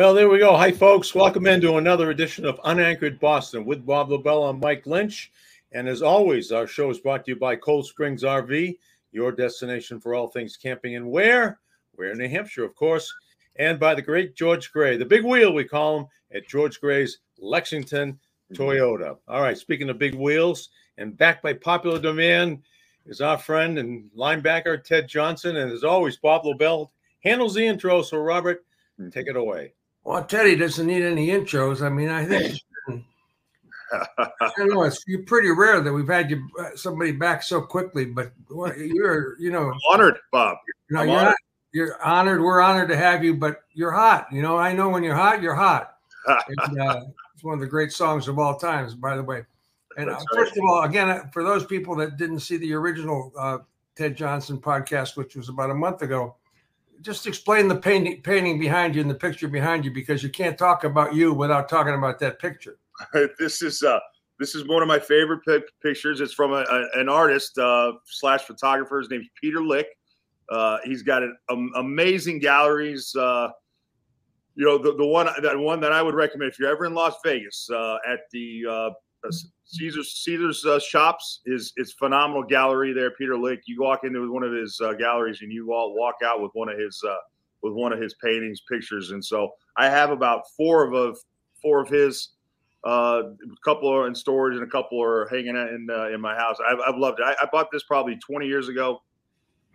Well, there we go. Hi, folks. Welcome into another edition of Unanchored Boston with Bob Lobel and Mike Lynch. And as always, our show is brought to you by Cold Springs RV, your destination for all things camping and where? We're in New Hampshire, of course. And by the great George Gray, the big wheel, we call him, at George Gray's Lexington mm-hmm. Toyota. All right, speaking of big wheels, and backed by popular demand is our friend and linebacker Ted Johnson. And as always, Bob Lobel handles the intro. So, Robert, mm-hmm. take it away. Well, Teddy doesn't need any intros. I mean, I think I don't know. It's you're pretty rare that we've had you uh, somebody back so quickly, but you're you know I'm honored, Bob. You know, I'm you're honored. not, you're honored. We're honored to have you, but you're hot. You know, I know when you're hot, you're hot. And, uh, it's one of the great songs of all times, by the way. And uh, first of all, again, uh, for those people that didn't see the original uh, Ted Johnson podcast, which was about a month ago, just explain the painting, painting behind you and the picture behind you, because you can't talk about you without talking about that picture. this is uh this is one of my favorite pic- pictures. It's from a, a- an artist uh, slash photographer. His name's Peter Lik. Uh, he's got an um, amazing galleries. Uh, you know the, the one that one that I would recommend if you're ever in Las Vegas uh, at the uh, Caesar's Caesar's uh, shops is it's phenomenal gallery there. Peter Lik. You walk into one of his uh, galleries and you all walk out with one of his uh, with one of his paintings, pictures, and so I have about four of of four of his. Uh, a couple are in storage and a couple are hanging out in uh, in my house. I've, I've loved it. I, I bought this probably 20 years ago.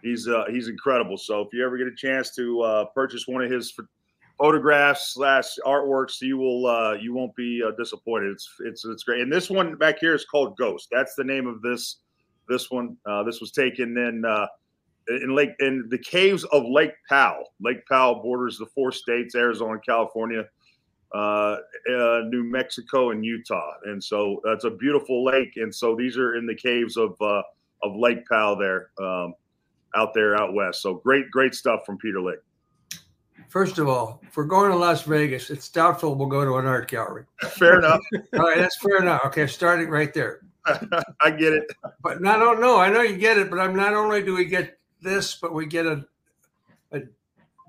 He's uh, he's incredible. So if you ever get a chance to uh, purchase one of his photographs slash artworks, you will uh, you won't be uh, disappointed. It's it's it's great. And this one back here is called Ghost. That's the name of this this one. Uh, this was taken in uh, in Lake in the caves of Lake Powell. Lake Powell borders the four states: Arizona, California, uh, uh, New Mexico, and Utah. And so that's a beautiful lake. And so these are in the caves of uh, of Lake Powell there, um, out there out west. So great, great stuff from Peter Lik. First of all, if we're going to Las Vegas, it's doubtful we'll go to an art gallery. Fair enough. All right, that's fair enough. Okay, starting right there. I get it. But I don't no, I know you get it, but I'm not only do we get this, but we get a, a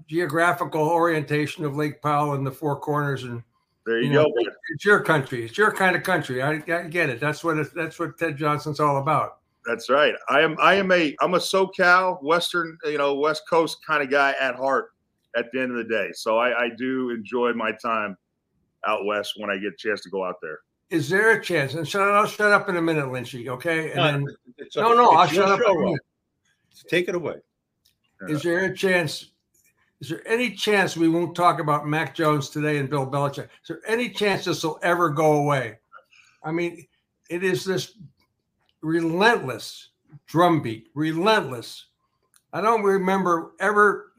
geographical orientation of Lake Powell and the four corners, and There you, you know, go. it's your country. It's your kind of country. I, I get it. That's what it, that's what Ted Johnson's all about. That's right. I am. I am a. I'm a SoCal Western, you know, West Coast kind of guy at heart. At the end of the day, so I, I do enjoy my time out west when I get a chance to go out there. Is there a chance? And shut, I'll shut up in a minute, Lynchy. Okay, and then It's no, no, I'll shut up. in a minute. Take it away. Is there a chance? Is there any chance we won't talk about Mac Jones today and Bill Belichick? Is there any chance this will ever go away? I mean, it is this relentless drumbeat, relentless. I don't remember ever.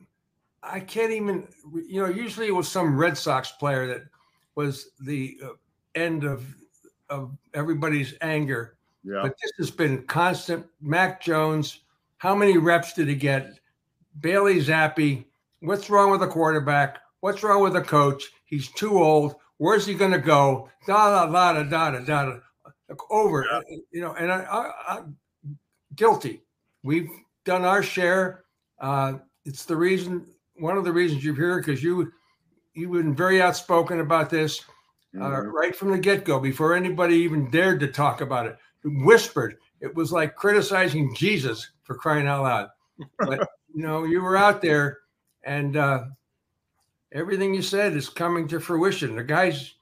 I can't even. You know, usually it was some Red Sox player that was the uh, end of of everybody's anger. Yeah. But this has been constant. Mac Jones, how many reps did he get? Bailey Zappe, what's wrong with the quarterback? What's wrong with the coach? He's too old. Where's he going to go? Da da da da da da da. Over, Yeah. you know, and I, I, I guilty. We've done our share. Uh, it's the reason, one of the reasons you're here because you, you've been very outspoken about this uh, Mhm. right from the get go, before anybody even dared to talk about it. Whispered. It was like criticizing Jesus for crying out loud. But you know, you were out there, and uh, everything you said is coming to fruition. The guy's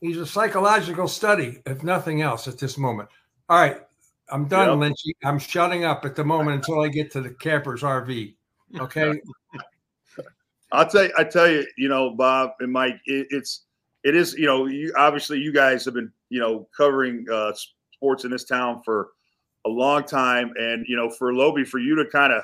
he's a psychological study, if nothing else, at this moment. All right, I'm done, Yep. Lynchy. I'm shutting up at the moment until I get to the camper's RV. Okay. I'll tell you, I tell you, you know, Bob and Mike, it, it's it is, you know, you obviously you guys have been, you know, covering uh, sports in this town for a long time, and you know, for Loby, for you to kind of,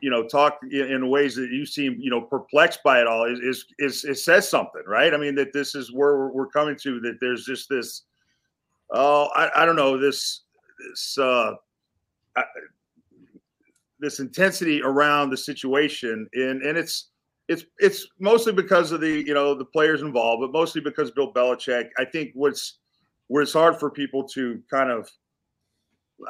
you know, talk in, in ways that you seem, you know, perplexed by it all is is is it says something, right? I mean, that this is where we're, we're coming to. That there's just this, oh, I, I don't know, this this uh, I, this intensity around the situation, and and it's it's it's mostly because of the you know the players involved, but mostly because Bill Belichick. I think what's where it's hard for people to kind of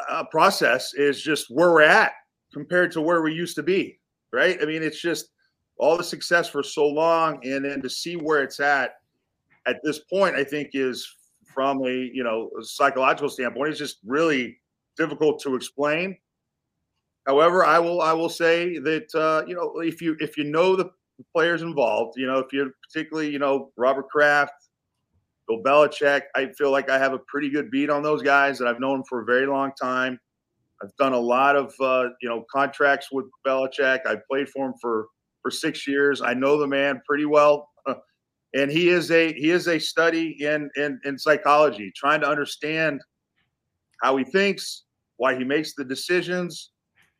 uh, process is just where we're at compared to where we used to be, right? I mean, it's just all the success for so long, and then to see where it's at at this point, I think is from a you know a psychological standpoint, it's just really difficult to explain. However, I will I will say that uh, you know if you if you know the players involved, you know if you particularly you know Robert Kraft, Bill Belichick, I feel like I have a pretty good beat on those guys that I've known for a very long time. I've done a lot of uh, you know contracts with Belichick. I played for him for for six years. I know the man pretty well, and he is a he is a study in in in psychology, trying to understand how he thinks, why he makes the decisions,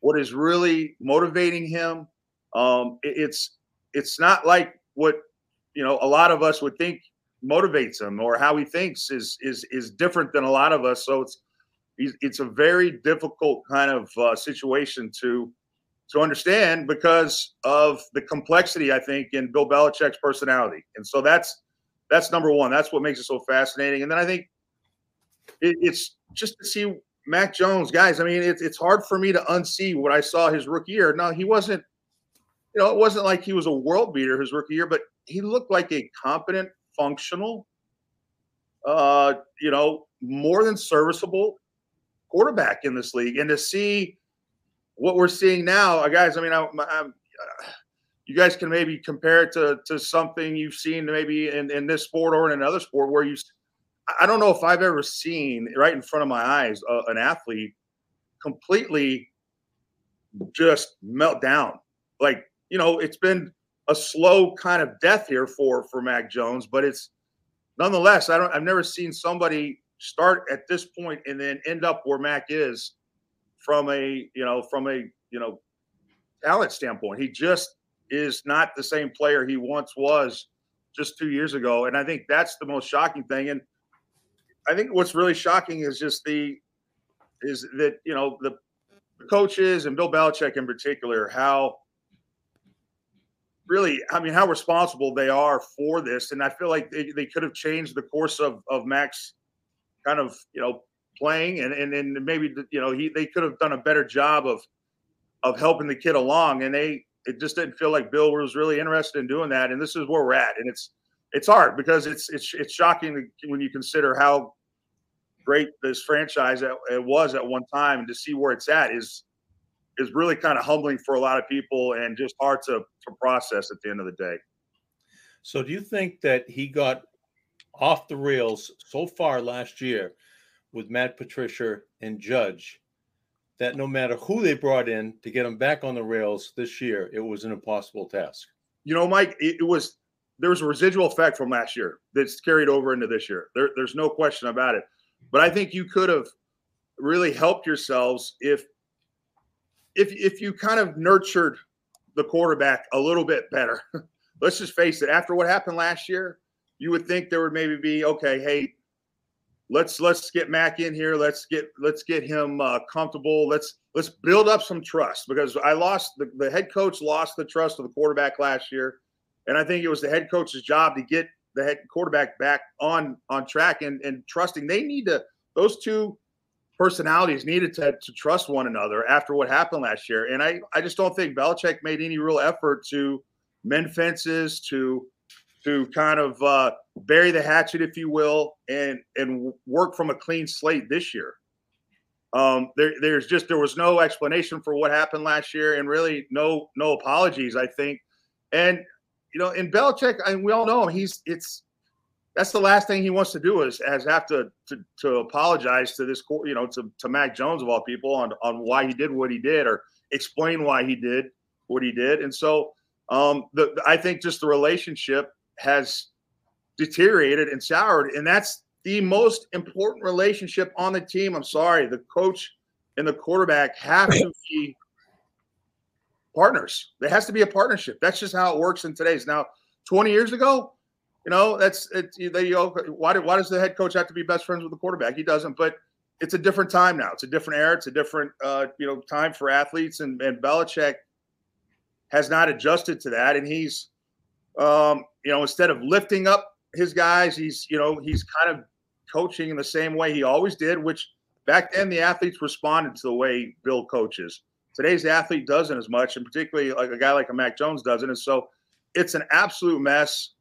what is really motivating him. Um, it, it's it's not like what you know a lot of us would think motivates him or how he thinks is is is different than a lot of us. So it's it's a very difficult kind of uh, situation to to understand because of the complexity I think in Bill Belichick's personality, and so that's that's number one. That's what makes it so fascinating. And then I think it, it's just to see Mac Jones, guys. I mean, it's it's hard for me to unsee what I saw his rookie year. Now he wasn't, you know, it wasn't like he was a world beater his rookie year, but he looked like a competent, functional, uh, you know, more than serviceable quarterback in this league. And to see what we're seeing now, uh, guys. I mean, I, uh, you guys can maybe compare it to to something you've seen maybe in in this sport or in another sport where you I don't know if I've ever seen right in front of my eyes uh, an athlete completely just melt down. Like you know, it's been a slow kind of death here for for Mac Jones, but it's nonetheless. I don't. I've never seen somebody start at this point and then end up where Mac is from a you know from a you know talent standpoint. He just is not the same player he once was just two years ago, and I think that's the most shocking thing. And I think what's really shocking is just the is that you know the coaches and Bill Belichick in particular how really I mean how responsible they are for this. And I feel like they, they could have changed the course of of Mac's kind of you know playing and and, and maybe you know he they could have done a better job of of helping the kid along. And they it just didn't feel like Bill was really interested in doing that. And this is where we're at. And it's it's hard because it's it's it's shocking when you consider how great this franchise it was at one time, and to see where it's at is is really kind of humbling for a lot of people and just hard to to process at the end of the day. So, do you think that he got off the rails so far last year with Matt Patricia and Judge that no matter who they brought in to get him back on the rails this year, it was an impossible task? You know, Mike, it, it was there was a residual effect from last year that's carried over into this year. There, there's no question about it. But I think you could have really helped yourselves if if if you kind of nurtured the quarterback a little bit better. Let's just face it. After what happened last year, you would think there would maybe be okay. Hey, let's let's get Mac in here. Let's get let's get him uh, comfortable. Let's let's build up some trust because I lost the, the head coach lost the trust of the quarterback last year. And I think it was the head coach's job to get the head quarterback back on on track and, and trusting. They need to those two personalities needed to, to trust one another after what happened last year. And I, I just don't think Belichick made any real effort to mend fences, to to kind of uh, bury the hatchet, if you will, and and work from a clean slate this year. Um, there, there's just there was no explanation for what happened last year, and really no no apologies. I think, and you know, in Belichick, I mean, we all know him. He's it's that's the last thing he wants to do is has have to to, to apologize to this you know to, to Mac Jones of all people on on why he did what he did or explain why he did what he did. And so um the I think just the relationship has deteriorated and soured, and that's the most important relationship on the team. I'm sorry, the coach and the quarterback have to be partners. There has to be a partnership. That's just how it works in today's. Now, 20 years ago, you know, that's it. they you know, why do, why does the head coach have to be best friends with the quarterback? He doesn't, but it's a different time now. It's a different era. It's a different uh, you know time for athletes, and and Belichick has not adjusted to that, and he's um, you know instead of lifting up his guys, he's you know he's kind of coaching in the same way he always did, which back then the athletes responded to the way Bill coaches Today's athlete doesn't as much, and particularly like a guy like a Mac Jones doesn't. And so it's an absolute mess.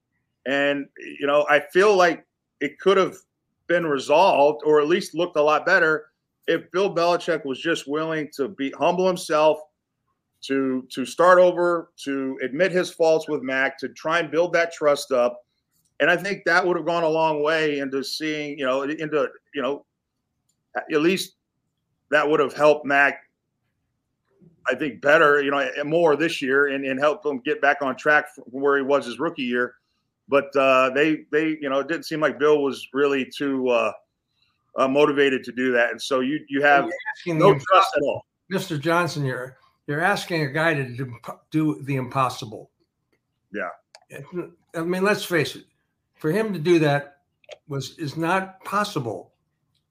And you know, I feel like it could have been resolved or at least looked a lot better if Bill Belichick was just willing to be humble himself, to to start over, to admit his faults with Mac, to try and build that trust up. And I think that would have gone a long way into seeing, you know, into, you know, at least that would have helped Mac, I think, better, you know, more this year and, and help him get back on track from where he was his rookie year. But uh, they, they, you know, it didn't seem like Bill was really too uh, uh, motivated to do that. And so you, you have no trust at all. Mr. Johnson, you're you're asking a guy to do, do the impossible. Yeah. I mean, let's face it. For him to do that was is not possible.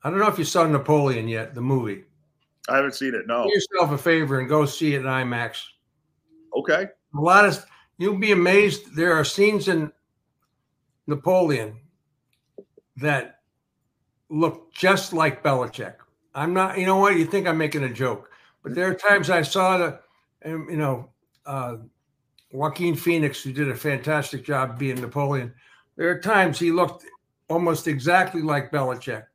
I don't know if you saw Napoleon yet, the movie. I haven't seen it. No. Do yourself a favor and go see it in IMAX. Okay. A lot of you'll be amazed. There are scenes in Napoleon that look just like Belichick. I'm not, you know what? You think I'm making a joke, but there are times I saw the, um, you know, uh, Joaquin Phoenix, who did a fantastic job being Napoleon. There are times he looked almost exactly like Belichick,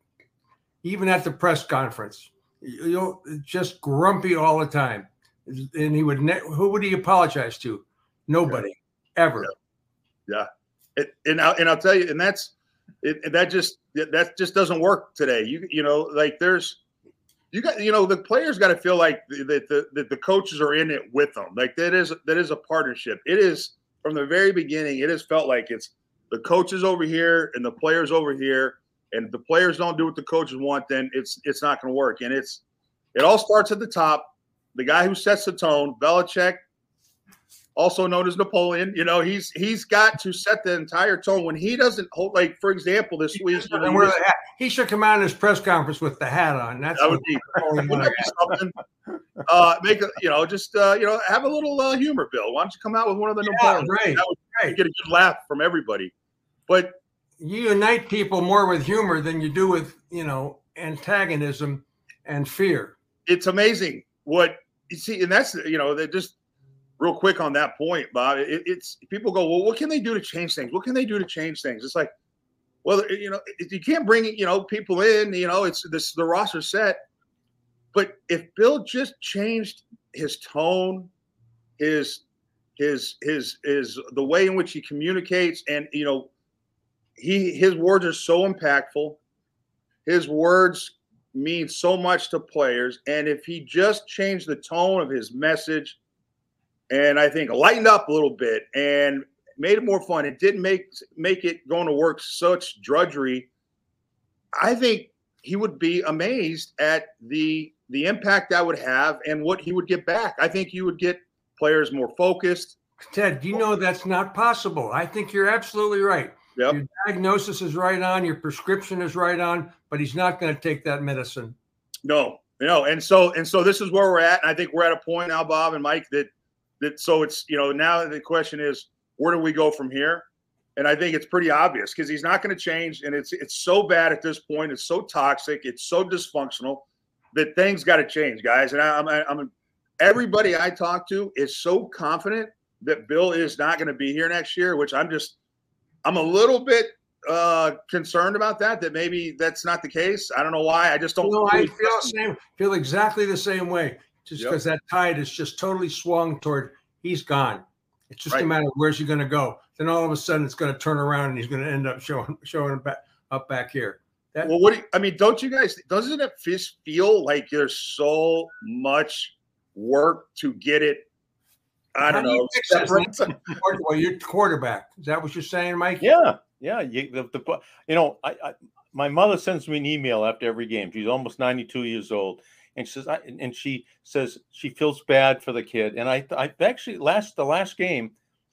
even at the press conference. You know, just grumpy all the time. And he would, ne- who would he apologize to? Nobody, yeah. ever. Yeah. yeah. It, and, I'll, and I'll tell you, and that's, it, that just, that just doesn't work today. You, you know, like there's, you got you know the players got to feel like that the, the, the coaches are in it with them like that is that is a partnership it is from the very beginning it has felt like it's the coaches over here and the players over here and if the players don't do what the coaches want then it's it's not going to work and it's it all starts at the top the guy who sets the tone Belichick also known as Napoleon. You know, he's he's got to set the entire tone when he doesn't hold. Like for example, this week you know, he should come out in his press conference with the hat on. That's that would be, that be something. Uh, make a, you know, just uh, you know, have a little uh, humor, Bill. Why don't you come out with one of the yeah, Napoleon? Right, that would right. get a good laugh from everybody. But you unite people more with humor than you do with you know antagonism and fear. It's amazing what you see, and that's you know, they just real quick on that point, Bob. It, it's people go, well, what can they do to change things? What can they do to change things? It's like, well, you know, you can't bring you know people in. You know, it's this the roster set. But if Bill just changed his tone, his his his his the way in which he communicates, and you know, he his words are so impactful. His words mean so much to players, and if he just changed the tone of his message and I think lightened up a little bit and made it more fun. It didn't make make it going to work such drudgery. I think he would be amazed at the the impact that would have and what he would get back. I think you would get players more focused. Ted, you know that's not possible. I think you're absolutely right. Yep. Your diagnosis is right on, your prescription is right on, but he's not going to take that medicine. No, no. And so and so this is where we're at. And I think we're at a point now, Bob and Mike, that that so it's you know now the question is where do we go from here? And I think it's pretty obvious because he's not going to change, and it's it's so bad at this point. It's so toxic. It's so dysfunctional that things got to change, guys. And I, I'm I'm everybody I talk to is so confident that Bill is not going to be here next year, which I'm just I'm a little bit uh concerned about that that maybe that's not the case i don't know why i just don't no, i feel same feel exactly the same way just because yep. that tide is just totally swung toward he's gone. It's just right. a matter of where's he going to go. Then all of a sudden it's going to turn around and he's going to end up showing showing back up back here. That, well, what do you, I mean? Don't you guys? Doesn't it feel like there's so much work to get it? I don't know. well, you're quarterback. Is that what you're saying, Mike? Yeah, yeah. You, the, the, you know, I, I my mother sends me an email after every game. She's almost 92 years old and she says, I, and she says she feels bad for the kid. And I, I actually last the last game,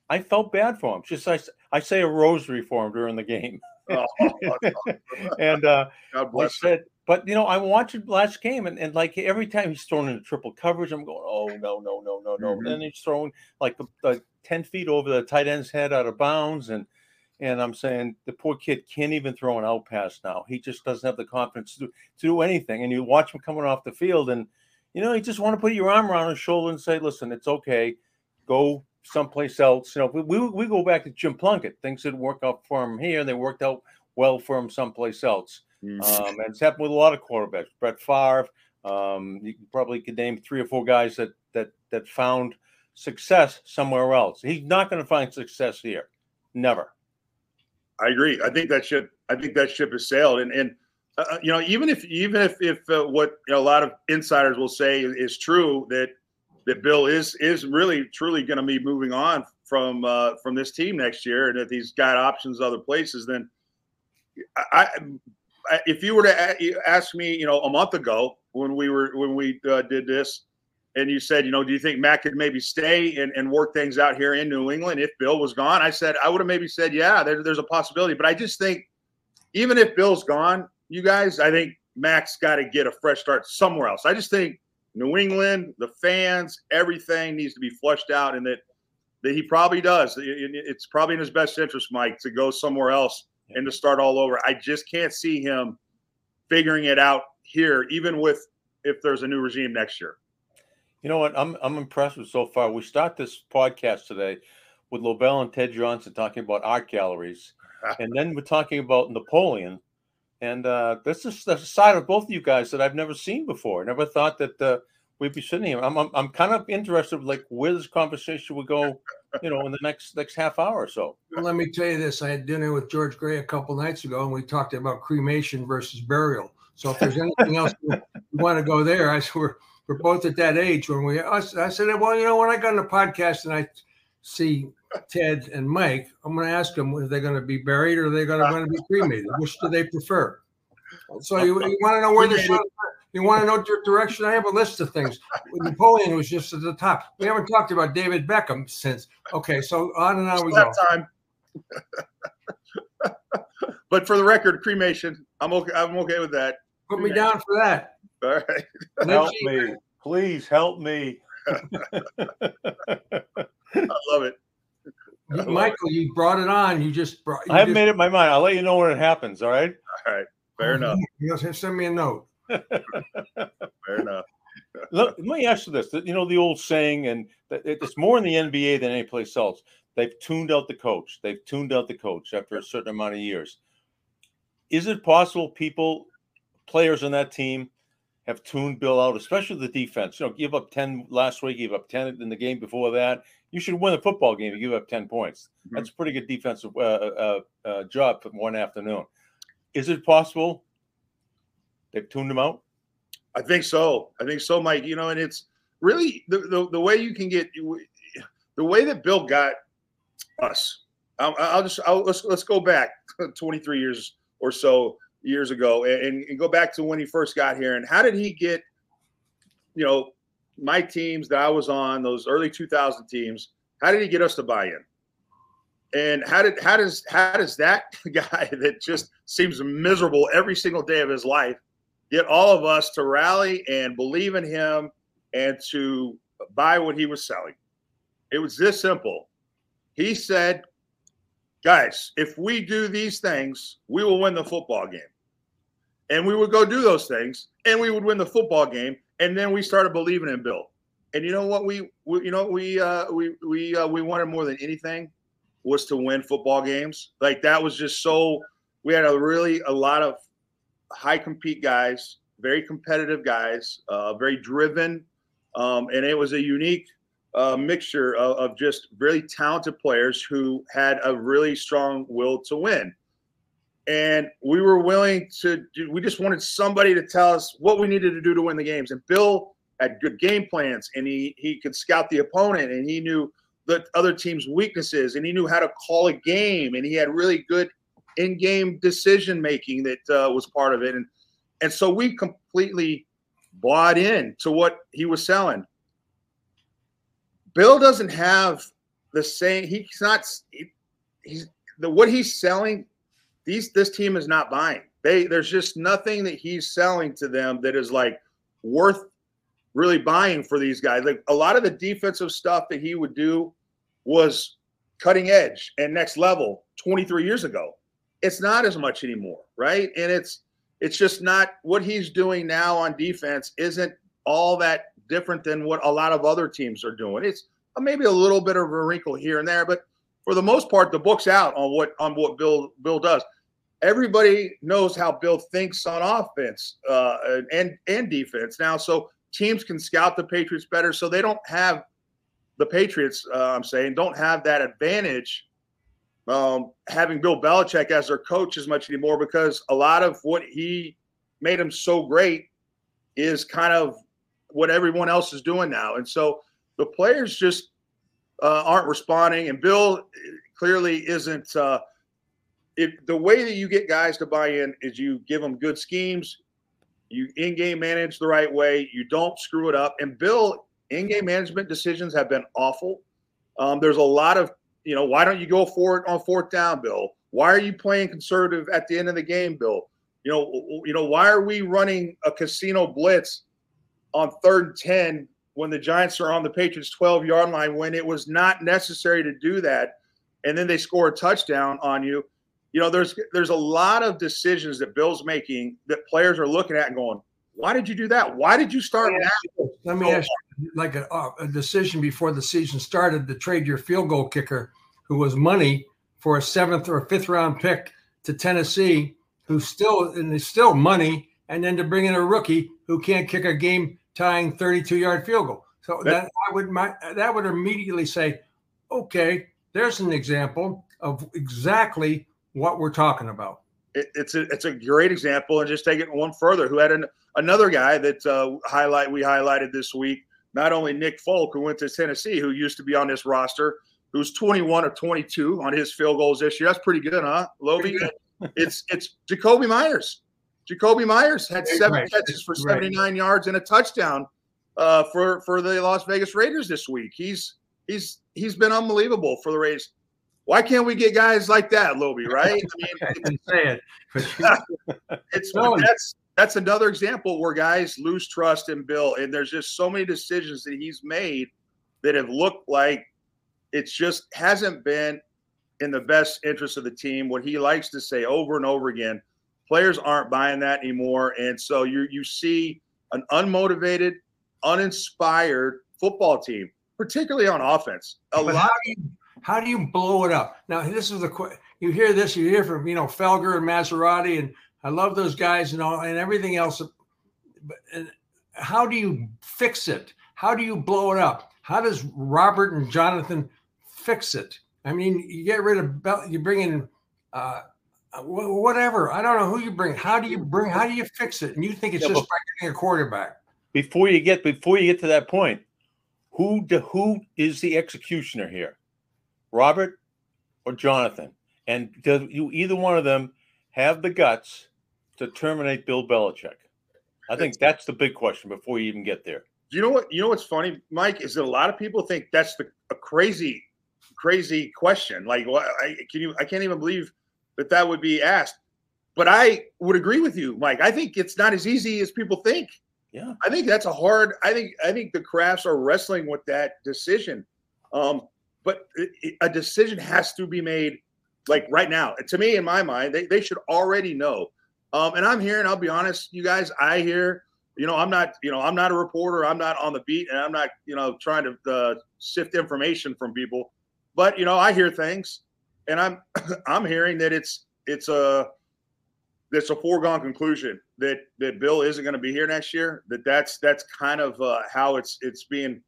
I felt bad for him. She says, I, I say a rosary for him during the game. Oh, and uh, I said, but you know, I watched last game, and, and like every time he's thrown into triple coverage, I'm going, oh no, no, no, no, no. Mm-hmm. And then he's throwing like the, the, ten feet over the tight end's head out of bounds, and and I'm saying the poor kid can't even throw an out pass now. He just doesn't have the confidence to do, to do anything. And you watch him coming off the field, and You know, you just want to put your arm around his shoulder and say, "Listen, it's okay. Go someplace else." You know, we we go back to Jim Plunkett. Things didn't work out for him here; and they worked out well for him someplace else. Mm-hmm. Um, and it's happened with a lot of quarterbacks. Brett Favre. Um, you probably could name three or four guys that that that found success somewhere else. He's not going to find success here. Never. I agree. I think that ship. I think that ship has sailed. And and uh, uh, you know, even if even if if uh, what you know, a lot of insiders will say is, is, true that that Bill is is really truly going to be moving on from uh, from this team next year, and that he's got options other places, then I, I if you were to ask me, you know, a month ago when we were when we uh, did this, and you said, you know, do you think Matt could maybe stay and, and work things out here in New England if Bill was gone? I said I would have maybe said, yeah, there, there's a possibility, but I just think even if Bill's gone, you guys, I think Mac's got to get a fresh start somewhere else. I just think New England, the fans, everything needs to be flushed out, and that that he probably does. It's probably in his best interest, Mike, to go somewhere else and to start all over. I just can't see him figuring it out here, even with if there's a new regime next year. You know what? I'm I'm impressed with so far. We start this podcast today with Lobel and Ted Johnson talking about art galleries, and then we're talking about Napoleon. And uh, this is the side of both of you guys that I've never seen before. I never thought that uh, we'd be sitting here. I'm, I'm, I'm kind of interested, like where this conversation would go, you know, in the next next half hour or so. Well, let me tell you this: I had dinner with George Gray a couple nights ago, and we talked about cremation versus burial. So if there's anything else you want to go there, I said we're we're both at that age when we. I said, well, you know, when I got on the podcast and I see Ted and Mike, I'm going to ask them if they're going to be buried or they're going to, going to be cremated. Which do they prefer? So you, you want to know where the show? You want to know your direction? I have a list of things. Napoleon was just at the top. We haven't talked about David Beckham since. Okay, so on and on we go. Time. but for the record, cremation. I'm okay. I'm okay with that. Put me down for that. All right. help me. Please help me. I love it. Michael, you brought it on. You just brought. You I haven't just, made up my mind. I'll let you know when it happens. All right. All right. Fair oh, enough. You send me a note. Fair enough. let, let, me ask you this: you know the old saying, and it's more in the NBA than any place else. They've tuned out the coach. They've tuned out the coach after a certain amount of years. Is it possible people, players on that team, have tuned Bill out, especially the defense. You know, give up 10 last week, give up 10 in the game before that. You should win a football game. You give up 10 points. Mm-hmm. That's a pretty good defensive uh, uh, uh, job for one afternoon. Is it possible they've tuned him out? I think so. I think so, Mike. You know, and it's really the, the, the way you can get the way that Bill got us. I'll, I'll just I'll, let's let's go back 23 years or so years ago and, and go back to when he first got here and how did he get you know my teams that I was on those early 2000 teams how did he get us to buy in and how did how does how does that guy that just seems miserable every single day of his life get all of us to rally and believe in him and to buy what he was selling. It was this simple. He said guys if we do these things we will win the football game. And we would go do those things and we would win the football game and then we started believing in bill. And you know what we, we you know we uh we we uh, we wanted more than anything was to win football games. Like that was just so we had a really a lot of high compete guys very competitive guys uh very driven um and it was a unique uh, mixture of, of just really talented players who had a really strong will to win. And we were willing to do, we just wanted somebody to tell us what we needed to do to win the games. And bill had good game plans and he he could scout the opponent and he knew the other team's weaknesses and he knew how to call a game and he had really good in-game decision making that uh, was part of it and and so we completely bought in to what he was selling bill doesn't have the same he's not he, he's the what he's selling these this team is not buying. They there's just nothing that he's selling to them that is like worth really buying for these guys. Like a lot of the defensive stuff that he would do was cutting edge and next level 23 years ago. It's not as much anymore, right? And it's it's just not what he's doing now on defense isn't all that different than what a lot of other teams are doing. It's maybe a little bit of a wrinkle here and there, but for the most part, the book's out on what on what Bill Bill does. Everybody knows how Bill thinks on offense uh, and and defense now, so teams can scout the Patriots better, so they don't have the Patriots. Uh, I'm saying don't have that advantage um, having Bill Belichick as their coach as much anymore because a lot of what he made him so great is kind of what everyone else is doing now, and so the players just uh, aren't responding, and Bill clearly isn't. Uh, it, the way that you get guys to buy in is you give them good schemes, you in-game manage the right way, you don't screw it up. And Bill, in-game management decisions have been awful. Um, there's a lot of, you know, why don't you go for it on fourth down, Bill? Why are you playing conservative at the end of the game, Bill? You know, you know, why are we running a casino blitz on third and ten when the Giants are on the Patriots 12 yard line when it was not necessary to do that. And then they score a touchdown on you. You know, there's there's a lot of decisions that Bill's making that players are looking at and going, why did you do that? Why did you start that? Let me ask you, like a, uh, a decision before the season started to trade your field goal kicker, who was money for a seventh or a fifth round pick to Tennessee, who's still and is still money, and then to bring in a rookie who can't kick a game tying 32 yard field goal. So that, that I would my that would immediately say, okay, there's an example of exactly what we're talking about. It, it's a it's a great example, and just take it one further. Who had an, another guy that uh, highlight we highlighted this week? Not only Nick Folk, who went to Tennessee, who used to be on this roster, who's 21 or 22 on his field goals this year. That's pretty good, huh, Loby? it's it's Jakobi Meyers. Jakobi Meyers had seven right. catches for 79 right. yards and a touchdown uh, for for the Las Vegas Raiders this week. He's he's he's been unbelievable for the Raiders. Why can't we get guys like that, Loby? Right? I mean, say it. it's that's that's another example where guys lose trust in Bill, and there's just so many decisions that he's made that have looked like it's just hasn't been in the best interest of the team. What he likes to say over and over again Players aren't buying that anymore, and so you you see an unmotivated, uninspired football team, particularly on offense. A but lot. How do, you, how do you blow it up? Now, this is the you hear this, you hear from you know Felger and Massarotti, and I love those guys and all and everything else. But and how do you fix it? How do you blow it up? How does Robert and Jonathan fix it? I mean, you get rid of you bring in uh, whatever. I don't know who you bring. How do you bring? How do you fix it? And you think it's yeah, just by getting a quarterback? Before you get before you get to that point, who do, who is the executioner here, Robert or Jonathan? And do you either one of them have the guts to terminate Bill Belichick? I think that's the big question before you even get there. You know what? You know what's funny, Mike, is that a lot of people think that's the a crazy, crazy question. Like, what? I, can you? I can't even believe that that would be asked. But I would agree with you, Mike. I think it's not as easy as people think. Yeah. I think that's a hard. I think I think the Krafts are wrestling with that decision. Um, but it, a decision has to be made like right now. To me, in my mind, they, they should already know. Um, and I'm and I'll be honest, you guys, I hear, you know, I'm not, you know, I'm not a reporter, I'm not on the beat, and I'm not, you know, trying to uh, sift information from people. But you know, I hear things, and I'm I'm hearing that it's it's a it's a foregone conclusion that that Bill isn't going to be here next year. That that's that's kind of uh, how it's it's being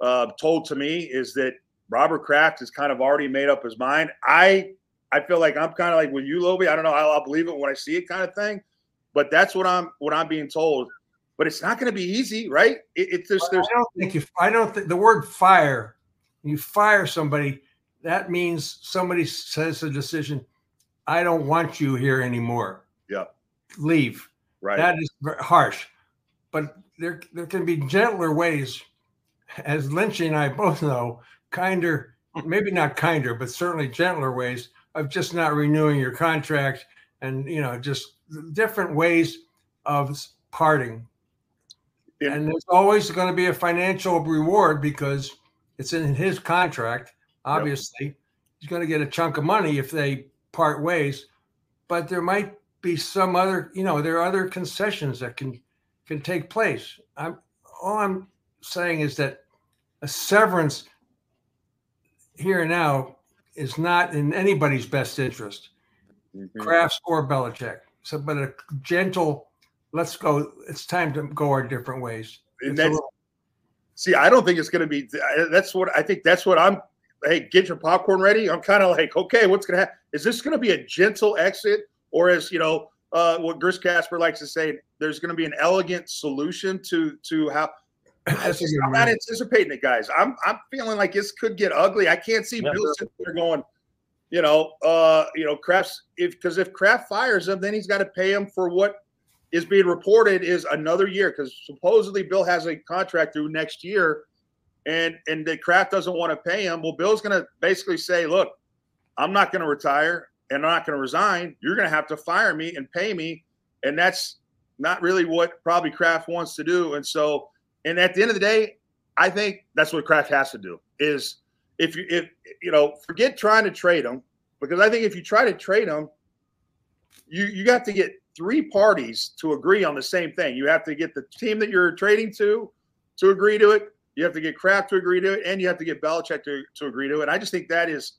uh, told to me is that Robert Kraft has kind of already made up his mind. I I feel like I'm kind of like with you, Loby. I don't know. I'll, I'll believe it when I see it, kind of thing. But that's what I'm what I'm being told. But it's not going to be easy, right? It, it's just there's. I don't think you. I don't think the word fire. You fire somebody that means somebody says a decision, I don't want you here anymore. Yeah. Leave. Right. That is harsh. But there there can be gentler ways, as Lynchy and I both know, kinder, maybe not kinder, but certainly gentler ways of just not renewing your contract and you know, just different ways of parting. Yeah. And there's always going to be a financial reward because it's in his contract Obviously, yep. he's going to get a chunk of money if they part ways, but there might be some other, you know, there are other concessions that can can take place. I'm all I'm saying is that a severance here and now is not in anybody's best interest, mm-hmm. Kraft's or Belichick. So, but a gentle, let's go. It's time to go our different ways. Little, see, I don't think it's going to be. That's what I think. That's what I'm. Hey, get your popcorn ready. I'm kind of like, okay, what's going to happen? Is this going to be a gentle exit, or is you know uh, what Chris Gasper likes to say? There's going to be an elegant solution to to how I'm not anticipating it, guys. I'm I'm feeling like this could get ugly. I can't see yeah, Bill sitting there going, you know, uh, you know, Kraft's if because if Kraft fires him, then he's got to pay him for what is being reported is another year because supposedly Bill has a contract through next year, and and the Kraft doesn't want to pay him. Well, Bill's going to basically say, look, I'm not going to retire and I'm not going to resign. You're going to have to fire me and pay me, and that's not really what probably Kraft wants to do. And so and at the end of the day, I think that's what Kraft has to do is if you if you know forget trying to trade them because I think if you try to trade them, you you got to get three parties to agree on the same thing. You have to get the team that you're trading to to agree to it. You have to get Kraft to agree to it, and you have to get Belichick to, to agree to it. I just think that is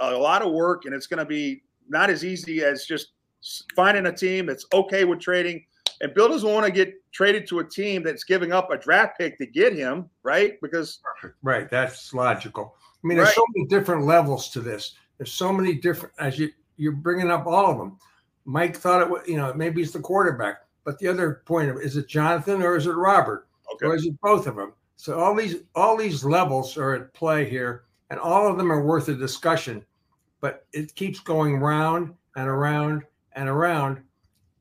a lot of work, and it's going to be not as easy as just finding a team that's okay with trading and Bill doesn't want to get traded to a team that's giving up a draft pick to get him, right? Because right, that's logical. I mean, there's right. so many different levels to this. There's so many different as you you're bringing up all of them. Mike thought it was, you know, maybe it's the quarterback, but the other point of is it Jonathan or is it Robert? Okay. Or is it both of them? So all these all these levels are at play here, and all of them are worth a discussion. But it keeps going round and around and around,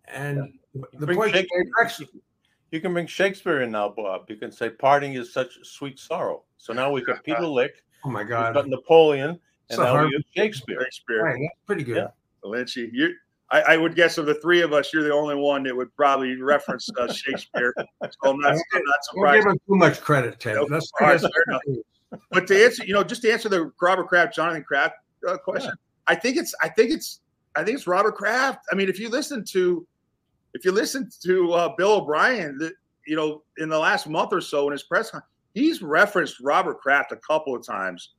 and the point Shakespeare, you can bring Shakespeare in now, Bob. You can say parting is such sweet sorrow. So now we've got Peter Lik. Oh my God! We've got Napoleon, and now we have Shakespeare. Shakespeare, right, pretty good. Yeah. Lynchy, you. I, I, would guess of the three of us, you're the only one that would probably reference uh, Shakespeare. So I'm not, I'm not surprised. Don't give him too much credit, Ted. No, that's, that's But to answer, you know, just to answer the Robert Kraft, Jonathan Kraft uh, question, yeah. I think it's, I think it's, I think it's Robert Kraft. I mean, if you listen to if you listen to uh, Bill O'Brien, you know, in the last month or so in his press conference, he's referenced Robert Kraft a couple of times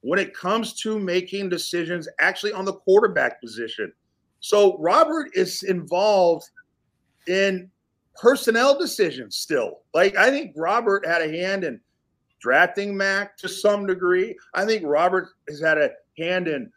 when it comes to making decisions actually on the quarterback position. So Robert is involved in personnel decisions still. Like I think Robert had a hand in drafting Mac to some degree. I think Robert has had a hand in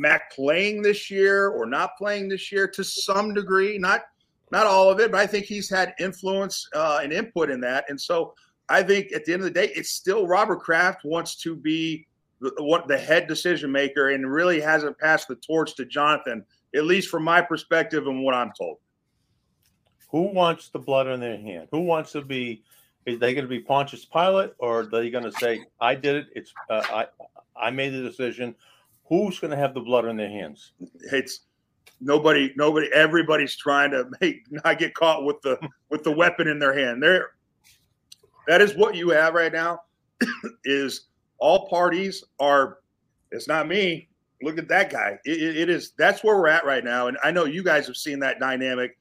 Mac playing this year or not playing this year to some degree, not not all of it, but I think he's had influence uh, and input in that. And so I think at the end of the day, it's still Robert Kraft wants to be the, what the head decision maker and really hasn't passed the torch to Jonathan, at least from my perspective and what I'm told. Who wants the blood on their hand? Who wants to be? Is they going to be Pontius Pilate, or are they going to say, "I did it. It's uh, I I made the decision." Who's going to have the blood on their hands? It's nobody, nobody, everybody's trying to make not get caught with the with the weapon in their hand. There, that is what you have right now. is all parties are. It's not me. Look at that guy. It, it is. That's where we're at right now. And I know you guys have seen that dynamic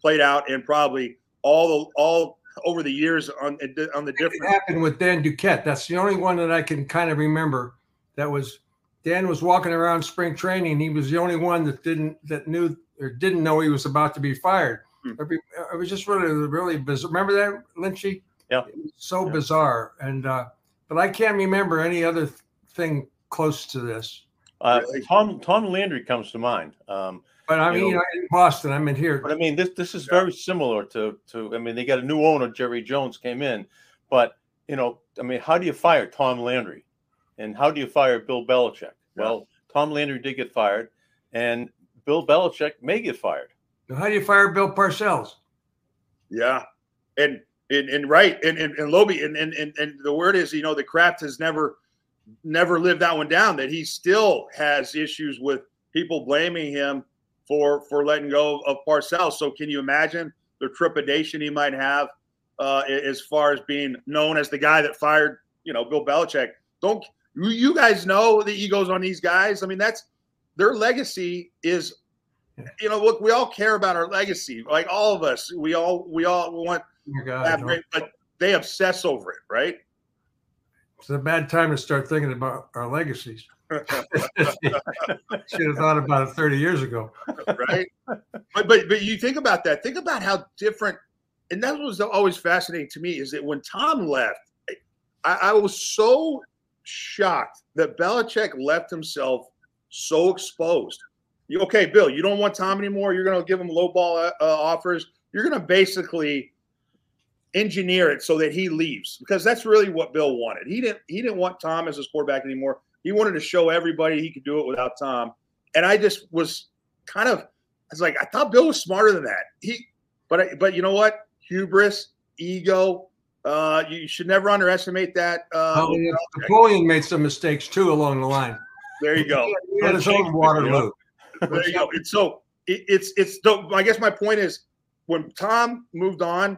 played out in probably all the all over the years on on the different. It happened with Dan Duquette. That's the only one that I can kind of remember that was Dan was walking around spring training. He was the only one that didn't that knew or didn't know he was about to be fired. Hmm. It was just really really bizarre. Remember that, Lynchy? Yeah. So yeah. bizarre, and uh, but I can't remember any other thing close to this. Uh, Tom Tom Landry comes to mind. Um, but I mean, you know, in Boston, I'm in here. But I mean, this this is very similar to to. I mean, they got a new owner, Jerry Jones, came in, but you know, I mean, how do you fire Tom Landry? And how do you fire Bill Belichick? Well, Tom Landry did get fired, and Bill Belichick may get fired. How do you fire Bill Parcells? Yeah, and and, and right, and and, and Lobie, and, and and and the word is, you know, the Kraft has never never lived that one down. That he still has issues with people blaming him for for letting go of Parcells. So can you imagine the trepidation he might have uh, as far as being known as the guy that fired, you know, Bill Belichick? Don't you guys know the egos on these guys. I mean, that's their legacy is, you know, look, we all care about our legacy. Like all of us, we all we all want oh God, great, but they obsess over it, right? It's a bad time to start thinking about our legacies. Should have thought about it 30 years ago. right? But but but you think about that. Think about how different, and that was always fascinating to me. Is that when Tom left, I, I was so shocked that Belichick left himself so exposed. You, okay, Bill, you don't want Tom anymore. You're going to give him low ball uh, offers. You're going to basically engineer it so that he leaves because that's really what Bill wanted. He didn't he didn't want Tom as his quarterback anymore. He wanted to show everybody he could do it without Tom. And I just was kind of I was like I thought Bill was smarter than that. He but but you know what? Hubris, ego, uh, you should never underestimate that. Uh, well, Napoleon made some mistakes too along the line. There you go. he his own Waterloo. There you go. And so it, it's it's. I guess my point is when Tom moved on,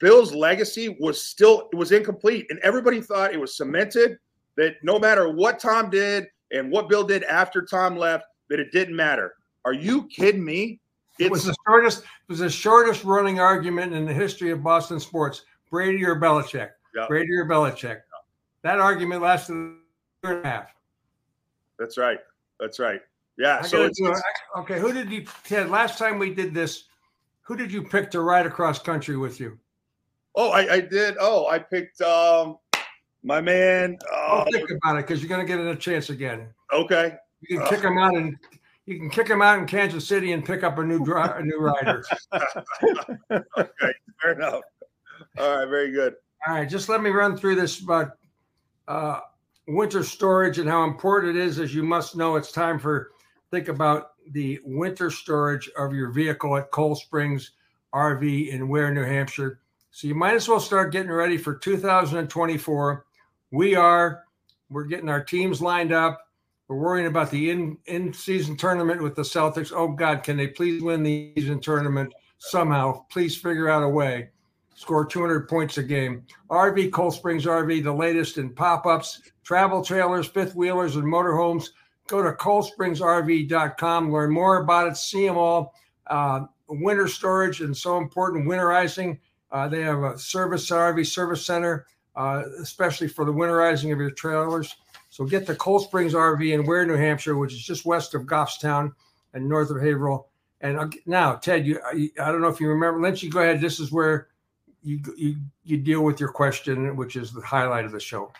Bill's legacy was still it was incomplete, and everybody thought it was cemented. That no matter what Tom did and what Bill did after Tom left, that it didn't matter. Are you kidding me? It's, it was the shortest. It was the shortest running argument in the history of Boston sports. Brady or Belichick? Yeah. Brady or Belichick? That argument lasted a year and a half. That's right. That's right. Yeah. so it's, it's, okay. Who did you Ted? Last time we did this, who did you pick to ride across country with you? Oh, I, I did. Oh, I picked um my man. Uh, think about it because you're going to get a chance again. Okay. You can uh, kick him out and you can kick him out in Kansas City and pick up a new dri- a new rider. okay, fair enough. All right, very good. All right, just let me run through this about uh, winter storage and how important it is. As you must know, it's time for think about the winter storage of your vehicle at Cold Springs RV in Weare, New Hampshire. So you might as well start getting ready for 2024. We are. We're getting our teams lined up. We're worrying about the in in season tournament with the Celtics. Oh God, can they please win the season tournament somehow? Please figure out a way. Score 200 points a game. RV Cold Springs RV, the latest in pop-ups, travel trailers, fifth wheelers, and motorhomes. Go to coldspringsrv.com. Learn more about it. See them all. Uh, winter storage and so important. Winterizing. Uh, they have a service RV service center, uh, especially for the winterizing of your trailers. So get to Cold Springs RV in Weare, New Hampshire, which is just west of Goffstown and north of Haverhill. And now, Ted, you, I don't know if you remember, Lynch, you go ahead. This is where you, you you deal with your question, which is the highlight of the show.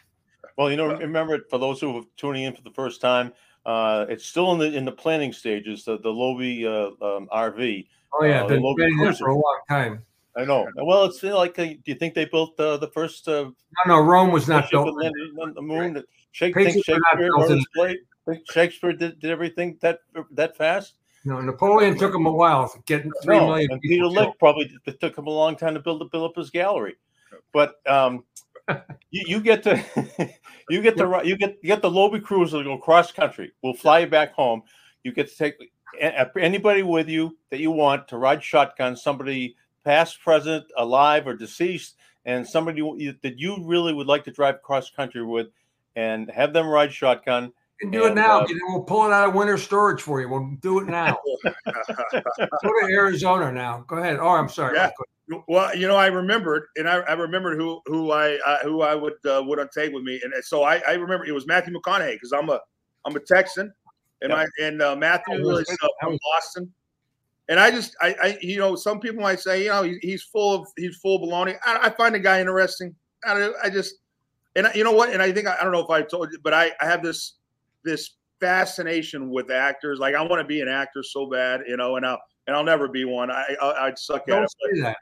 Well, you know, remember for those who are tuning in for the first time, uh, it's still in the in the planning stages. The the Loby uh, um, RV. Oh yeah, uh, been planning for a long time. I know. Well, it's like, uh, do you think they built uh, the first? Uh, no, no, Rome was not built on the moon. Right. Shakespeare, Shakespeare, Shakespeare did, did everything that that fast. No, Napoleon took him a while getting three no, million. And Peter Lik probably it took him a long time to build build up his gallery, but um, you, you, get to you get to you get you get the Loby cruise to go cross country. We'll fly you back home. You get to take anybody with you that you want to ride shotgun. Somebody past, present, alive, or deceased, and somebody that you really would like to drive cross country with, and have them ride shotgun. Can do and, it now. Uh, we'll pull it out of winter storage for you. We'll do it now. Go to Arizona now. Go ahead. Oh, I'm sorry. Yeah. Well, you know, I remembered, and I, I remembered who who I uh, who I would uh, would take with me, and so I, I remember it was Matthew McConaughey because I'm a I'm a Texan, and yep. I and uh, Matthew was, uh, from Boston, and I just, I, I, you know, some people might say, you know, he, he's full of, he's full of baloney. I, I find the guy interesting. I, I just, and you know what? And I think I don't know if I told you, but I, I have this, this fascination with actors. Like I want to be an actor so bad, you know, and I'll, and I'll never be one. I, I would suck don't at it. That.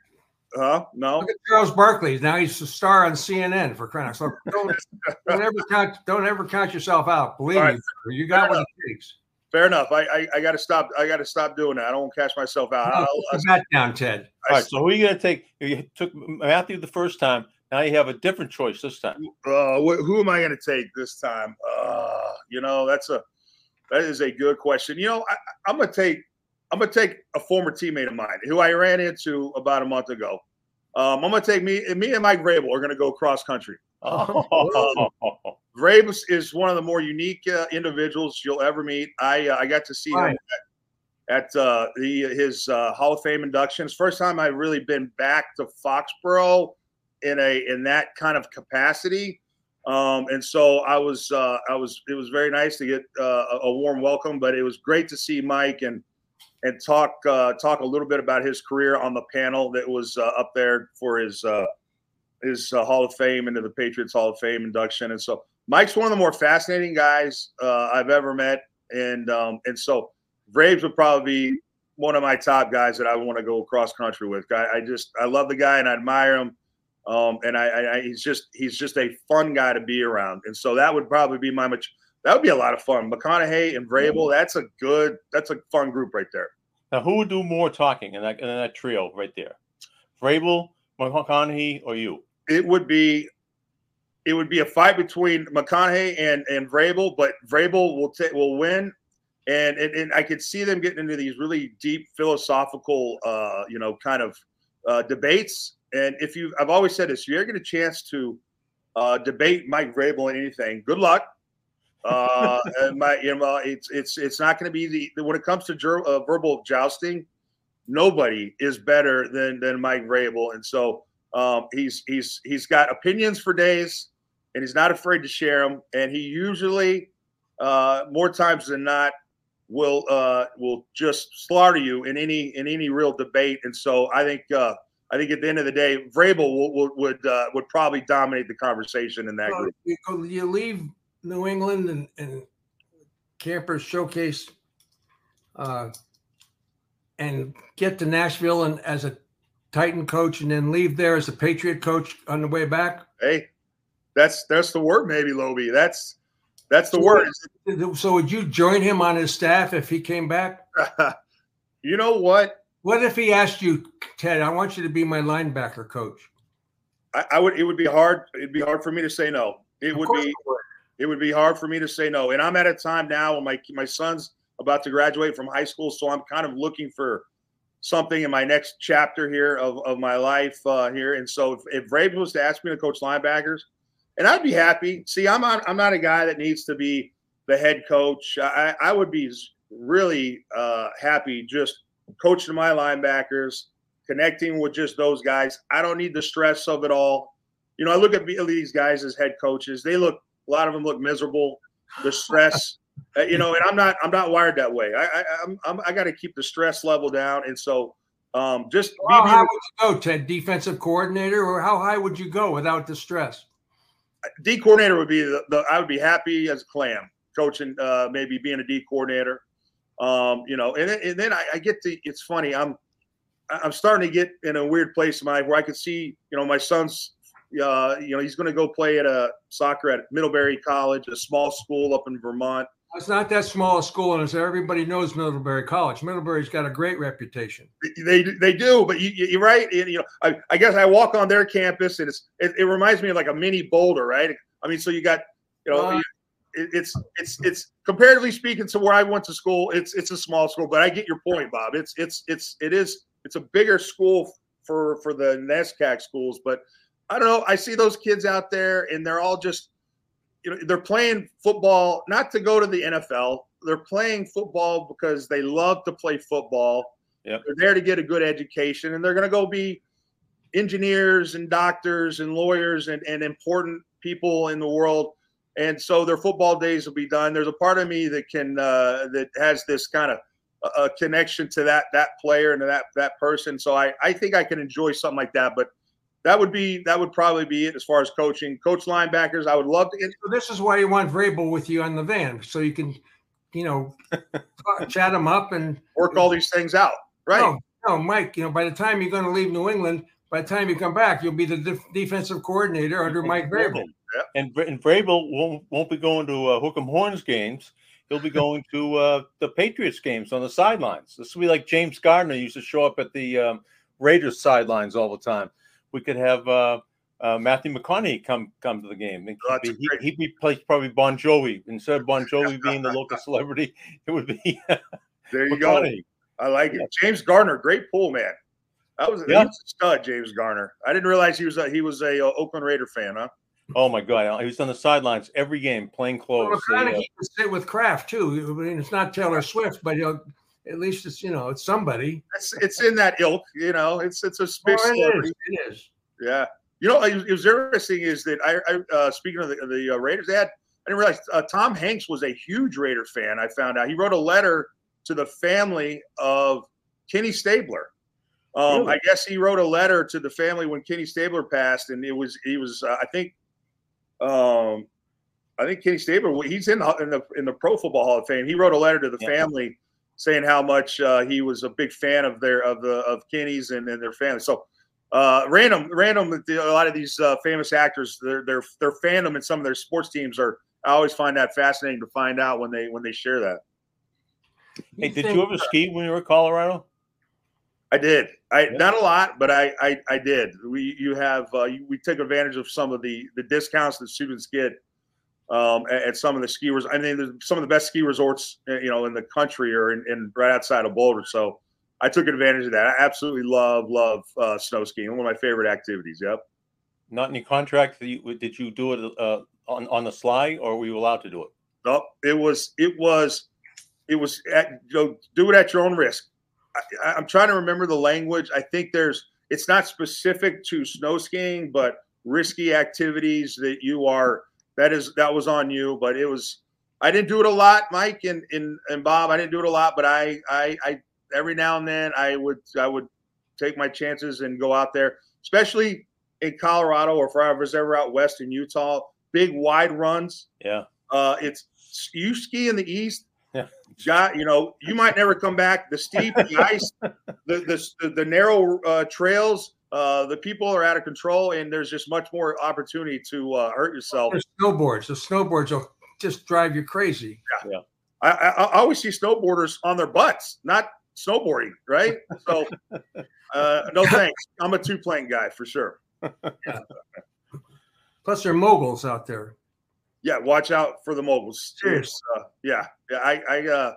Huh? No. Look at Charles Barkley. Now he's a star on CNN for crying out So don't, don't ever count. Don't ever count yourself out. Believe right. me, you got what it takes. Fair enough. I I, I got to stop. I got to stop doing that. I don't want to cash myself out. No, I'll, back down, Ted. All right. So who are you going to take? You took Matthew the first time. Now you have a different choice this time. Uh, wh- who am I going to take this time? Uh, you know, that's a that is a good question. You know, I, I'm going to take I'm going to take a former teammate of mine who I ran into about a month ago. Um, I'm going to take me me and Mike Vrabel are going to go cross country. Oh. Vrabes is one of the more unique uh, individuals you'll ever meet. I uh, I got to see him at, at uh, the his uh, Hall of Fame inductions. First time I've really been back to Foxborough in a in that kind of capacity. Um, and so I was uh, I was it was very nice to get uh, a warm welcome, but it was great to see Mike and and talk uh, talk a little bit about his career on the panel that was uh, up there for his uh, his uh, Hall of Fame into the Patriots Hall of Fame induction. And so Mike's one of the more fascinating guys I've ever met, and um, and so Vrabes would probably be one of my top guys that I want to go cross country with. I, I, just I love the guy and I admire him. Um, and I, I, he's just he's just a fun guy to be around, and so that would probably be my much. That would be a lot of fun. McConaughey and Vrabel. That's a good. That's a fun group right there. Now, who would do more talking in that in that trio right there? Vrabel, McConaughey, or you? It would be. It would be a fight between McConaughey and and Vrabel, but Vrabel will take will win, and, and and I could see them getting into these really deep philosophical, uh, you know, kind of uh, debates and if you, I've always said this, if you ever get a chance to uh, debate Mike Vrabel in anything, good luck. Uh, and my, you know, it's it's it's not going to be the when it comes to ger- uh, verbal jousting. Nobody is better than than Mike Vrabel, and so um, he's he's he's got opinions for days, and he's not afraid to share them. And he usually, uh, more times than not, will uh, will just slaughter you in any in any real debate. And so I think uh, I think at the end of the day, Vrabel will, would uh, would probably dominate the conversation in that group. You, you leave New England and, and Campers Showcase, uh, and get to Nashville and as a Titan coach, and then leave there as a Patriot coach on the way back. Hey, that's that's the word, maybe Lobie. That's that's the so word. So would you join him on his staff if he came back? you know what? What if he asked you, Ted? I want you to be my linebacker coach. I, I would. It would be hard. It'd be hard for me to say no. It would be. It would be hard for me to say no. And I'm at a time now when my my son's about to graduate from high school, so I'm kind of looking for something in my next chapter here of, of my life uh, here. And so if, if Vrabel was to ask me to coach linebackers, and I'd be happy. See, I'm not I'm not a guy that needs to be the head coach. I, I would be really uh, happy just coaching my linebackers, connecting with just those guys. I don't need the stress of it all. You know, I look at these guys as head coaches. They look a lot of them look miserable. The stress, uh, you know, and I'm not I'm not wired that way. I I I'm, I'm i got to keep the stress level down, and so um, just how high would you go, Ted? Defensive coordinator, or how high would you go without the stress? D coordinator would be the, the I would be happy as a clam coaching, uh, maybe being a D coordinator. Um, you know, and, and then I, I get to. It's funny. I'm I'm starting to get in a weird place in my where I could see. You know, my son's. Uh, you know, he's going to go play at a soccer at Middlebury College, a small school up in Vermont. It's not that small a school, and everybody knows Middlebury College. Middlebury's got a great reputation. They they do, but you, you're right. And, you know, I, I guess I walk on their campus, and it's it, it reminds me of like a mini Boulder, right? I mean, so you got you know. Uh, it's it's it's comparatively speaking to where I went to school, it's it's a small school, but I get your point, Bob. It's it's it's it is it's a bigger school for for the NESCAC schools, but I don't know. I see those kids out there, and they're all just you know they're playing football not to go to the NFL. They're playing football because they love to play football. Yep. They're there to get a good education, and they're going to go be engineers and doctors and lawyers and, and important people in the world and so their football days will be done. There's a part of me that can uh, that has this kind of a uh, connection to that that player and to that that person. So I I think I can enjoy something like that. But that would be that would probably be it as far as coaching. Coach linebackers, I would love to. Get- so this is why you want Vrabel with you on the van, so you can, you know, chat him up and work all these things out. Right. No, no, Mike. You know, by the time you're going to leave New England, by the time you come back, you'll be the def- defensive coordinator under Mike Vrabel. And and Vrabel won't won't be going to uh, Hook'em Horns games. He'll be going to uh, the Patriots games on the sidelines. This will be like James Garner used to show up at the um, Raiders sidelines all the time. We could have uh, uh, Matthew McConaughey come come to the game. Oh, he'd, be, he'd, be placed probably Bon Jovi instead of Bon Jovi being the local celebrity. It would be there. You go. I like it. James Garner, great pool man. That was, yeah. was a stud, James Garner. I didn't realize he was a, he was a, a Oakland Raider fan, huh? Oh my god, he was on the sidelines every game, playing clothes. Well, kind of he can sit with Kraft too. I mean, it's not Taylor Swift, but he'll at least it's you know it's somebody. It's it's in that ilk, you know. It's it's a big oh, it is. It is. Yeah. You know, it was interesting is that I, I uh, speaking of the, the uh, Raiders, they had I didn't realize uh, Tom Hanks was a huge Raider fan. I found out he wrote a letter to the family of Kenny Stabler. Um, really? I guess he wrote a letter to the family when Kenny Stabler passed, and it was he was uh, I think um, I think Kenny Stabler he's in the, in the in the Pro Football Hall of Fame. He wrote a letter to the yeah. family saying how much uh, he was a big fan of their of the of Kenny's and, and their family. So uh, random, random. A lot of these uh, famous actors, their their their fandom and some of their sports teams are. I always find that fascinating to find out when they when they share that. Hey, did you ever ski when you were in Colorado? I did. I yeah. not a lot, but I I, I did. We you have uh, we took advantage of some of the the discounts that students get um, at, at, some of the ski resorts. I mean, some of the best ski resorts uh, you know in the country are in, in right outside of Boulder. So I took advantage of that. I absolutely love love uh, snow skiing. One of my favorite activities. Yep. Not any contract. Did you do it uh, on on the sly, or were you allowed to do it? No, it was it was it was at, you know, do it at your own risk. I, I'm trying to remember the language. I think there's it's not specific to snow skiing, but risky activities that you are that is that was on you. But it was I didn't do it a lot, Mike and and, and Bob. I didn't do it a lot, but I I I every now and then I would I would take my chances and go out there, especially in Colorado or if I was ever out west in Utah. Big wide runs. Yeah. Uh, it's you ski in the east. Yeah. Got you know you might never come back. The steep, the ice, the the the narrow uh, trails. Uh, the people are out of control, and there's just much more opportunity to uh, hurt yourself. There's snowboards. The snowboards will just drive you crazy. Yeah. yeah. I, I, I, always see snowboarders on their butts, not snowboarding, right? So, uh, no thanks. I'm a two plane guy for sure. Plus, there are moguls out there. Yeah, watch out for the moguls. Cheers. Uh, yeah, yeah. I, I, uh,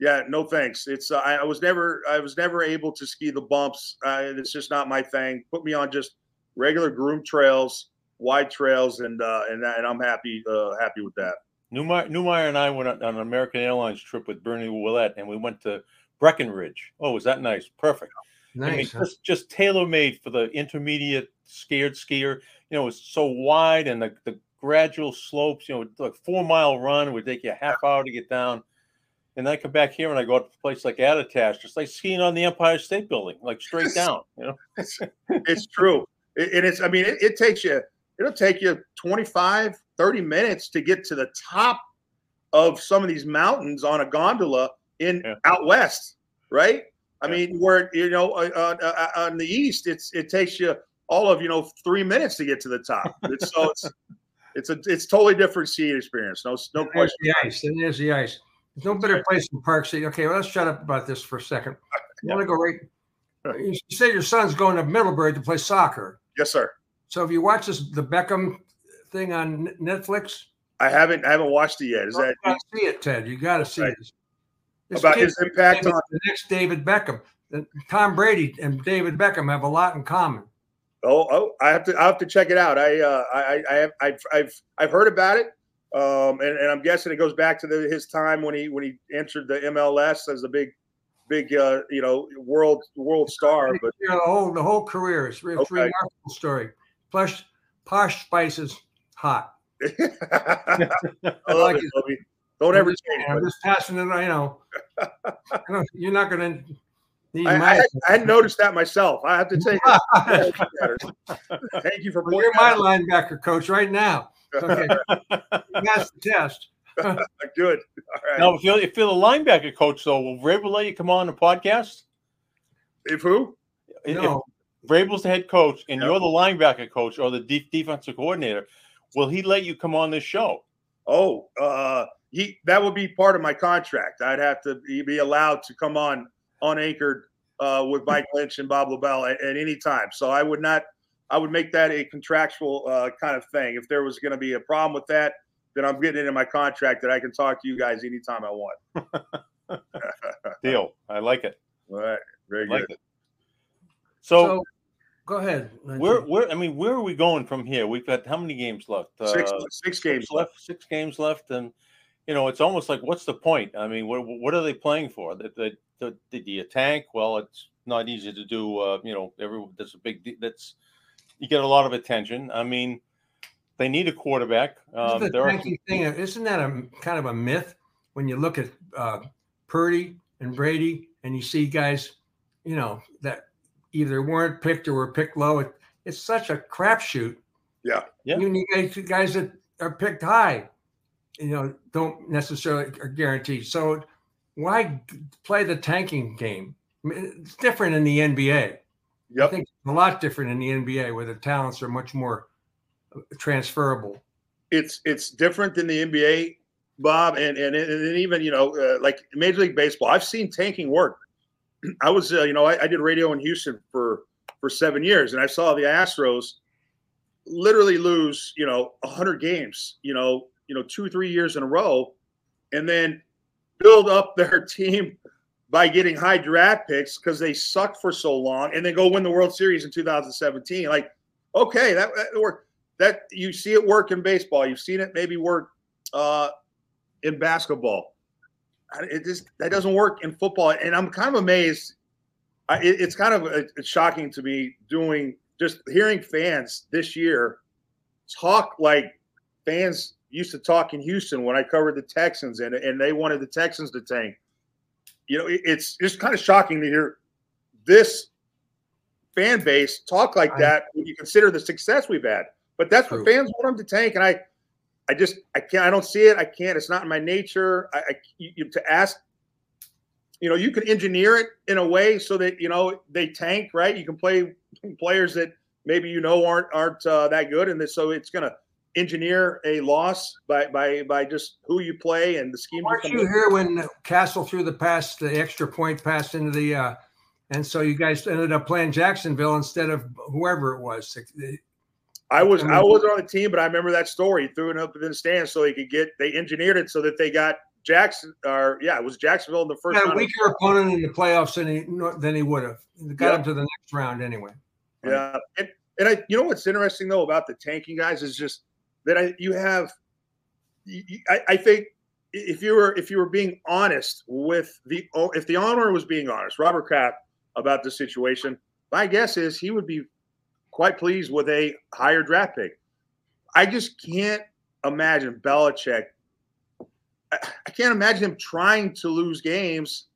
yeah, no thanks. It's uh, I, I, was never, I was never able to ski the bumps. Uh, it's just not my thing. Put me on just regular groom trails, wide trails, and uh, and and I'm happy, uh, happy with that. Neumeier, Neumeier and I went on an American Airlines trip with Bernie Willett, and we went to Breckenridge. Oh, was that nice? Perfect. Nice. I mean, huh? just, just tailor made for the intermediate scared skier. You know, it's so wide and the, the gradual slopes. You know, like four mile run would take you a half hour to get down. And then I come back here and I go to a place like Attitash, just like skiing on the Empire State Building, like straight down. You know, it's, it's true. and it's, I mean, it, it takes you, it'll take you 25, 30 minutes to get to the top of some of these mountains on a gondola in yeah. out west, right? I yeah. mean, where you know uh, uh, uh, uh, on the east, it's it takes you all of you know three minutes to get to the top. It's, so it's it's a it's totally different skiing experience. No no question. The ice. And there's the ice. There's no better place in Park City. Okay, well, let's shut up about this for a second. You yeah. want to go right? You say your son's going to Middlebury to play soccer. Yes, sir. So have you watched this the Beckham thing on Netflix? I haven't. I haven't watched it yet. Is that? You see it, Ted? You got to see right. it. This about his impact on the next David Beckham. Tom Brady and David Beckham have a lot in common. Oh, oh, I have to, I have to check it out. I, uh, I, I have, I've, I've, I've heard about it, um, and, and I'm guessing it goes back to the, his time when he, when he entered the MLS as a big, big, uh, you know, world, world star. But the whole, the whole career is okay. a remarkable story. Plus, posh spices hot. I like it, Don't ever change. I'm just passing it. You know, you're not going to. I, I, I, hadn't noticed that myself. I have to take Thank you for well, You're my linebacker coach right now. Okay. That's the test. Good. All right. Now, if you're, if you're the linebacker coach, though, will Vrabel let you come on the podcast? If who? No. If Vrabel's the head coach and you're the linebacker coach or the de- defensive coordinator, will he let you come on this show? Oh, uh, he that would be part of my contract. I'd have to be allowed to come on unanchored uh, with Mike Lynch and Bob Lobel at, at, any time. So I would not. I would make that a contractual uh, kind of thing. If there was going to be a problem with that, then I'm getting into my contract that I can talk to you guys anytime I want. Deal. I like it. All right. Very good. Like so, so, go ahead. Where, where? I mean, where are we going from here? We've got how many games left? Six, uh, six games left. left. Six games left, and you know, it's almost like, what's the point? I mean, what what are they playing for? That the, the, the, tank? Well, it's not easy to do. Uh, you know, every that's a big. That's you get a lot of attention. I mean, they need a quarterback. Um, the tanking thing, isn't that a kind of a myth when you look at uh, Purdy and Brady and you see guys, you know, that either weren't picked or were picked low. It, it's such a crapshoot. Yeah, yeah. You need guys, guys that are picked high, you know, don't necessarily are guaranteed. So why play the tanking game? I mean, it's different in the NBA. Yep. I think a lot different in the NBA where the talents are much more uh, transferable. It's it's different than the NBA, Bob, and and, and even you know uh, like Major League Baseball. I've seen tanking work. I was uh, you know I, I did radio in Houston for for seven years, and I saw the Astros literally lose you know hundred games, you know you know two three years in a row, and then build up their team by getting high draft picks because they sucked for so long and then go win the World Series in 2017. Like, okay, that, that work that you see it work in baseball. You've seen it maybe work uh, in basketball. It just that doesn't work in football, and I'm kind of amazed. I, it, it's kind of uh, it's shocking to me doing just hearing fans this year talk like fans used to talk in Houston when I covered the Texans, and and they wanted the Texans to tank you know, it's just kind of shocking to hear this fan base talk like that when you consider the success we've had. But that's True. what fans want them to tank, and I, I just I can't. I don't see it. I can't. It's not in my nature. I, I you, to ask. You know, you can engineer it in a way so that you know they tank, right? You can play players that maybe you know aren't aren't uh, that good, and so it's going to engineer a loss by by by just who you play and the scheme. Weren't you here when Cassel threw the pass, the extra point pass into the, uh, and so you guys ended up playing Jacksonville instead of whoever it was. I was I, mean, I wasn't on the team, but I remember that story. He threw it up in the stands so they could get. They engineered it so that they got Jackson. Or yeah, it was Jacksonville in the first. A weaker opponent in the playoffs than he than he would have. Got yeah. him to the next round anyway. Yeah, and, and I, you know what's interesting though about the tanking guys is just that I you have. I, I think if you were if you were being honest with the oh, if the owner was being honest, Robert Kraft about the situation, my guess is he would be quite pleased with a higher draft pick. I just can't imagine Belichick. I can't imagine him trying to lose games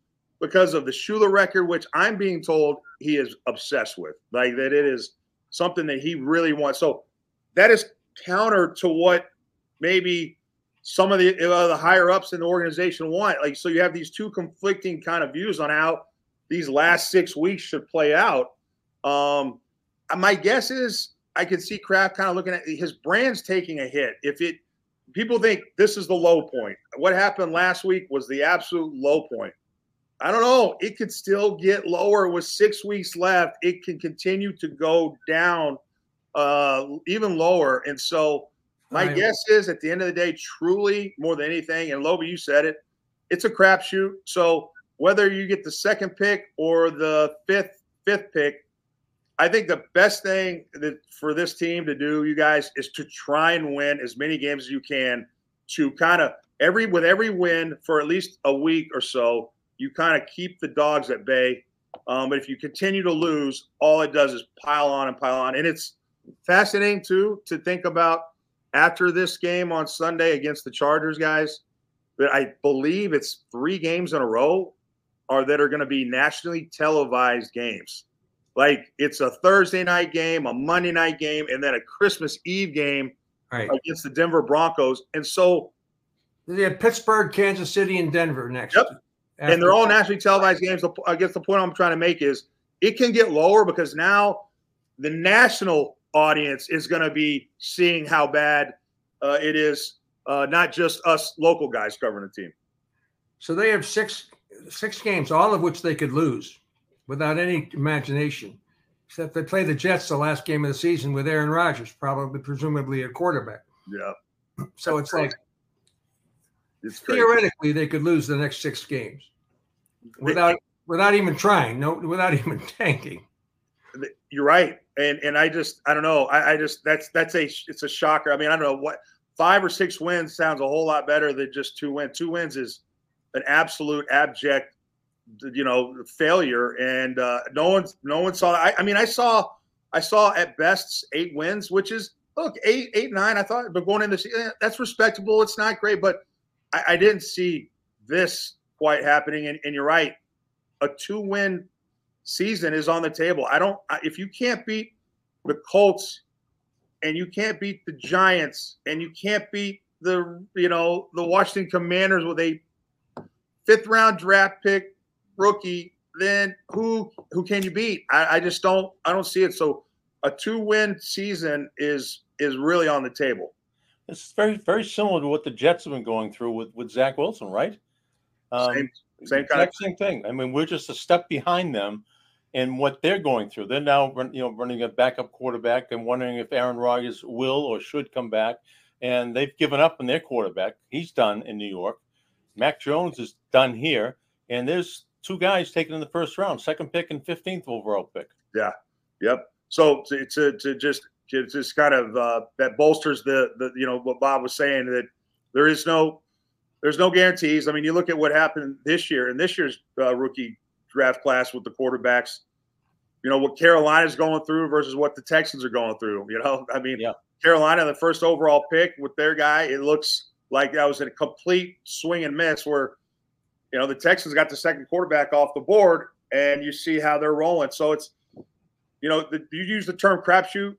because of the Shula record, which I'm being told he is obsessed with. Like that, it is something that he really wants. So that is counter to what maybe some of the uh, the higher ups in the organization want. Like, so you have these two conflicting kind of views on how these last six weeks should play out. Um, my guess is I could see Kraft kind of looking at his brand's taking a hit. If it people think this is the low point, what happened last week was the absolute low point. I don't know. It could still get lower with six weeks left. It can continue to go down uh, even lower. And so my right. guess is at the end of the day, truly more than anything, and Loby, you said it, it's a crapshoot. So whether you get the second pick or the fifth fifth pick, I think the best thing that for this team to do, you guys, is to try and win as many games as you can to kind of every with every win for at least a week or so, you kind of keep the dogs at bay. Um, but if you continue to lose, all it does is pile on and pile on. And it's fascinating too to think about after this game on Sunday against the Chargers, guys. That I believe it's three games in a row, are that are going to be nationally televised games. Like it's a Thursday night game, a Monday night game, and then a Christmas Eve game right. against the Denver Broncos. And so they have Pittsburgh, Kansas City, and Denver next. Yep. And they're all nationally televised games. I guess the point I'm trying to make is it can get lower because now the national audience is going to be seeing how bad uh, it is, uh, not just us local guys covering the team. So they have six six games, all of which they could lose without any imagination. Except they play the Jets the last game of the season with Aaron Rodgers, probably presumably a quarterback. Yeah. So it's like it's theoretically they could lose the next six games without without even trying, no, without even tanking. You're right and and I just I don't know. I, I just that's that's a it's a shocker. I mean, I don't know what five or six wins sounds a whole lot better than just two wins. Two wins is an absolute abject, you know, failure. And uh, no one no one saw. I, I mean, I saw I saw at best eight wins, which is look eight, eight, nine. I thought, but going into season, that's respectable. It's not great, but I, I didn't see this quite happening. And, and you're right, a two win season is on the table. I don't. If you can't beat the Colts and you can't beat the Giants and you can't beat the you know the Washington Commanders with a fifth round draft pick rookie, then who who can you beat? I, I just don't I don't see it. So a two win season is is really on the table. It's very very similar to what the Jets have been going through with with Zach Wilson, right? Um, same same kind of same thing. I mean, we're just a step behind them in what they're going through. They're now you know running a backup quarterback and wondering if Aaron Rodgers will or should come back. And they've given up on their quarterback. He's done in New York. Mac Jones is done here, and there's two guys taken in the first round, second pick and 15th overall pick. Yeah. Yep. So to, to, to just to just kind of uh, that bolsters the the you know what Bob was saying that there is no there's no guarantees. I mean, you look at what happened this year and this year's uh, rookie draft class with the quarterbacks. You know what Carolina's going through versus what the Texans are going through. You know, I mean, yeah. Carolina, the first overall pick with their guy, it looks like that was a complete swing and miss where, you know, the Texans got the second quarterback off the board and you see how they're rolling. So it's, you know, the, you use the term crapshoot,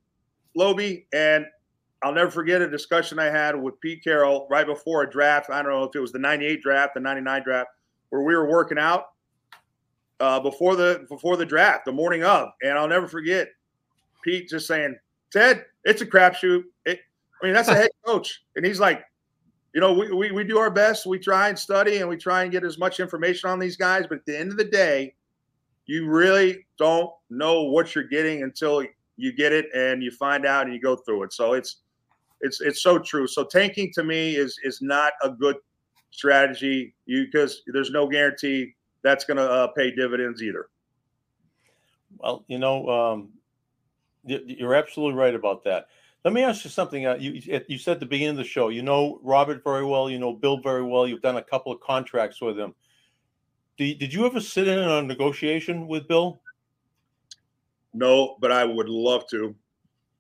Lobie, and I'll never forget a discussion I had with Pete Carroll right before a draft. I don't know if it was the 98 draft, the 99 draft, where we were working out uh, before the before the draft, the morning of. And I'll never forget Pete just saying, Ted, it's a crapshoot. It, I mean, that's a head coach. And he's like, you know, we, we, we do our best. We try and study and we try and get as much information on these guys. But at the end of the day, you really don't know what you're getting until you get it and you find out and you go through it. So it's it's it's so true. So tanking to me is is not a good strategy you because there's no guarantee that's going to uh, pay dividends either. Well, you know, um, you're absolutely right about that. Let me ask you something. Uh, you you said at the beginning of the show, you know Robert very well, you know Bill very well. You've done a couple of contracts with him. Did, did you ever sit in on a negotiation with Bill? No, but I would love to.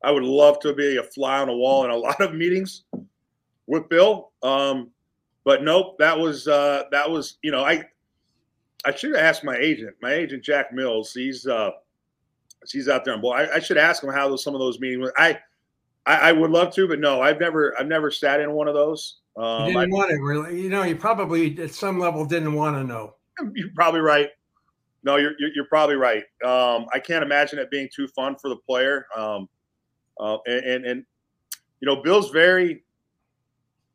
I would love to be a fly on the wall in a lot of meetings with Bill. Um, but nope, that was uh, that was you know I I should have asked my agent, my agent Jack Mills. He's uh, he's out there on board. I, I should ask him how those, some of those meetings. Were. I, I, I would love to, but no, I've never I've never sat in one of those. Um, you didn't I, want it really. You know, you probably at some level didn't want to know. You're probably right. No, you're you're, you're probably right. Um, I can't imagine it being too fun for the player. Um, uh, and, and, and you know, Bill's very,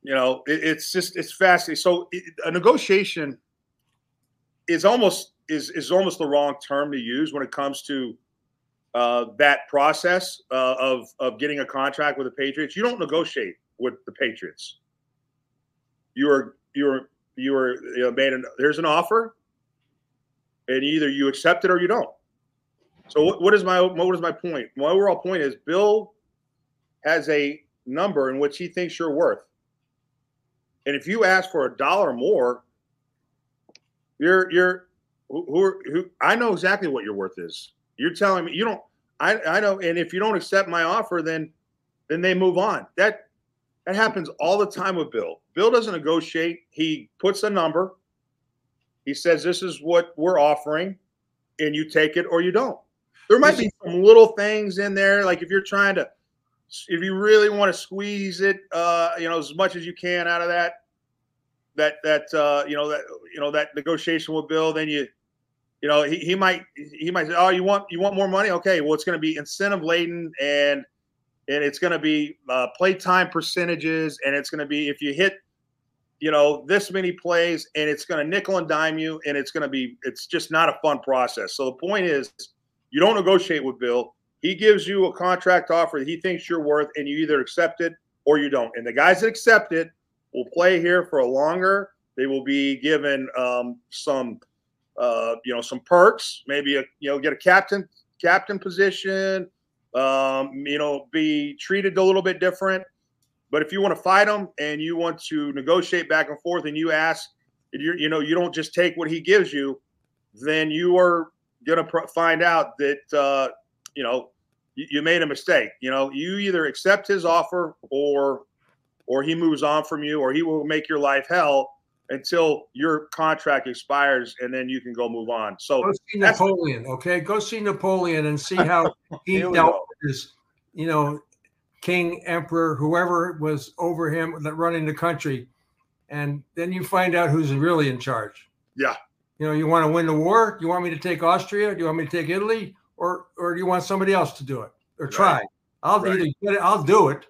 you know, it, it's just it's fascinating. So it, a negotiation is almost is is almost the wrong term to use when it comes to uh, that process uh, of of getting a contract with the Patriots. You don't negotiate with the Patriots. You are you are you are you know, made an there's an offer, and either you accept it or you don't. So what, what is my what is my point? My overall point is Bill has a number in which he thinks you're worth, and if you ask for a dollar more, you're you're who, who, I know exactly what your worth is. You're telling me you don't. I I know, and if you don't accept my offer, then then they move on. That that happens all the time with Bill. Bill doesn't negotiate. He puts a number. He says, "This is what we're offering," and you take it or you don't. There might be some little things in there, like if you're trying to, if you really want to squeeze it, uh, you know, as much as you can out of that, that that uh, you know that you know that negotiation with Bill, then you you know he, he might he might say, oh, you want you want more money? Okay, well it's going to be incentive laden and and it's going to be uh, playtime percentages and it's going to be if you hit you know this many plays and it's going to nickel and dime you and it's going to be it's just not a fun process. So the point is you don't negotiate with Bill. He gives you a contract offer that he thinks you're worth and you either accept it or you don't. And the guys that accept it will play here for a longer. They will be given um, some, uh, you know, some perks. Maybe a, you know, get a captain captain position. Um, you know, be treated a little bit different. But if you want to fight them and you want to negotiate back and forth, and you ask, you you know, you don't just take what he gives you, then you are gonna pr- find out that uh, you know you, you made a mistake. You know, you either accept his offer or or he moves on from you, or he will make your life hell until your contract expires, and then you can go move on. So go see Napoleon, okay? Go see Napoleon and see how he dealt with his, you know, king, emperor, whoever was over him that running the country, and then you find out who's really in charge. Yeah. You know, you want to win the war? Do you want me to take Austria? Do you want me to take Italy? Or or do you want somebody else to do it? Or try? Right. I'll right. either get it, I'll do it,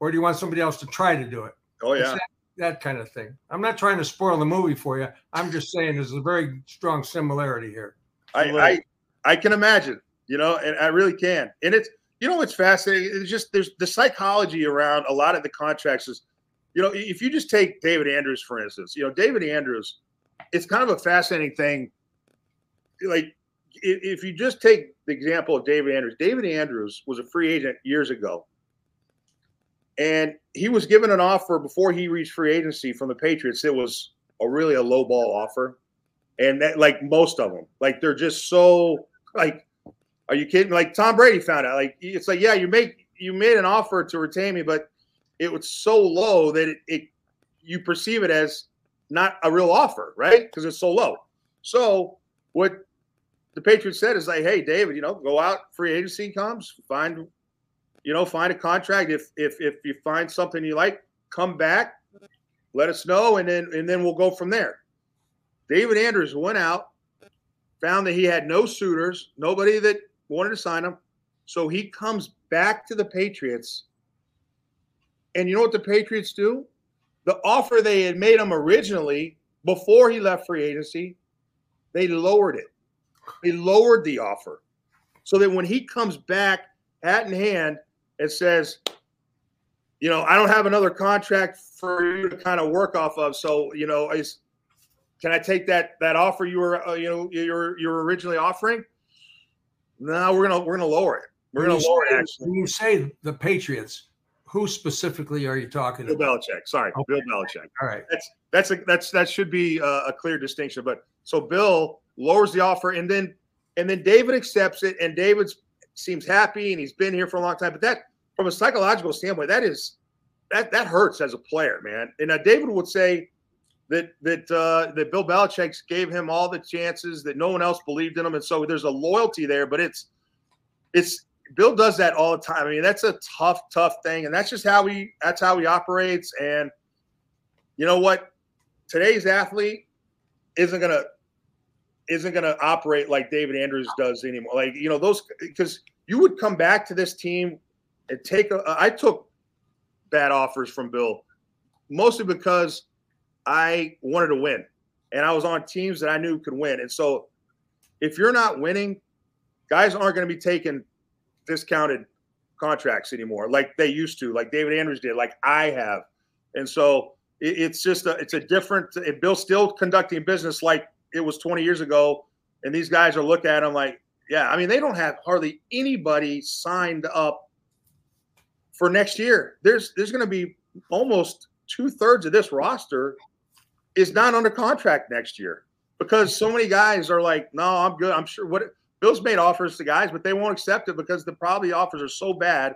or do you want somebody else to try to do it? Oh yeah. That, that, kind of thing. I'm not trying to spoil the movie for you. I'm just saying there's a very strong similarity here. I I, I can imagine, you know, and I really can. And it's you know what's fascinating? It's just there's the psychology around a lot of the contracts is, you know, if you just take David Andrews, for instance, you know, David Andrews it's kind of a fascinating thing. Like if you just take the example of David Andrews, David Andrews was a free agent years ago. And he was given an offer before he reached free agency from the Patriots. It was a really a low ball offer. And that like most of them, like they're just so like, are you kidding? Like Tom Brady found out. Like it's like, yeah, you make you made an offer to retain me, but it was so low that it, it you perceive it as not a real offer, right? Because it's so low. So what the Patriots said is like, hey, David, you know, go out, free agency comes, find, you know, find a contract. If if if you find something you like, come back, let us know, and then and then we'll go from there. David Andrews went out, found that he had no suitors, nobody that wanted to sign him. So he comes back to the Patriots. And you know what the Patriots do? the offer they had made him originally before he left free agency, they lowered it. They lowered the offer so that when he comes back hat in hand and says, you know, I don't have another contract for you to kind of work off of. So, you know, is can I take that that offer you were uh, you know you're you're originally offering? No, we're gonna we're gonna lower it. We're gonna lower say, it. Actually. When you say the Patriots, who specifically are you talking about? Bill about? Belichick. Sorry, okay. Bill Belichick. All right. That's that's a that's that should be a, a, clear distinction. But so Bill lowers the offer, and then and then David accepts it, and David seems happy, and he's been here for a long time. But that, from a psychological standpoint, that is that that hurts as a player, man. And uh, David would say that that uh, that Bill Belichick gave him all the chances that no one else believed in him, and so there's a loyalty there. But it's it's Bill does that all the time. I mean, that's a tough, tough thing, and that's just how he that's how he operates. And you know what? Today's athlete isn't gonna isn't gonna operate like David Andrews does anymore. Like you know those because you would come back to this team and take. A, I took bad offers from Bill, mostly because I wanted to win, and I was on teams that I knew could win. And so, if you're not winning, guys aren't going to be taking discounted contracts anymore like they used to, like David Andrews did, like I have. And so it, it's just a it's a different. It, Bill's still conducting business like it was 20 years ago, and these guys are looking at him like, yeah. I mean, they don't have hardly anybody signed up for next year. There's there's going to be almost two thirds of this roster is not under contract next year because so many guys are like, no, I'm good. I'm sure what Bill's made offers to guys, but they won't accept it because the probably offers are so bad.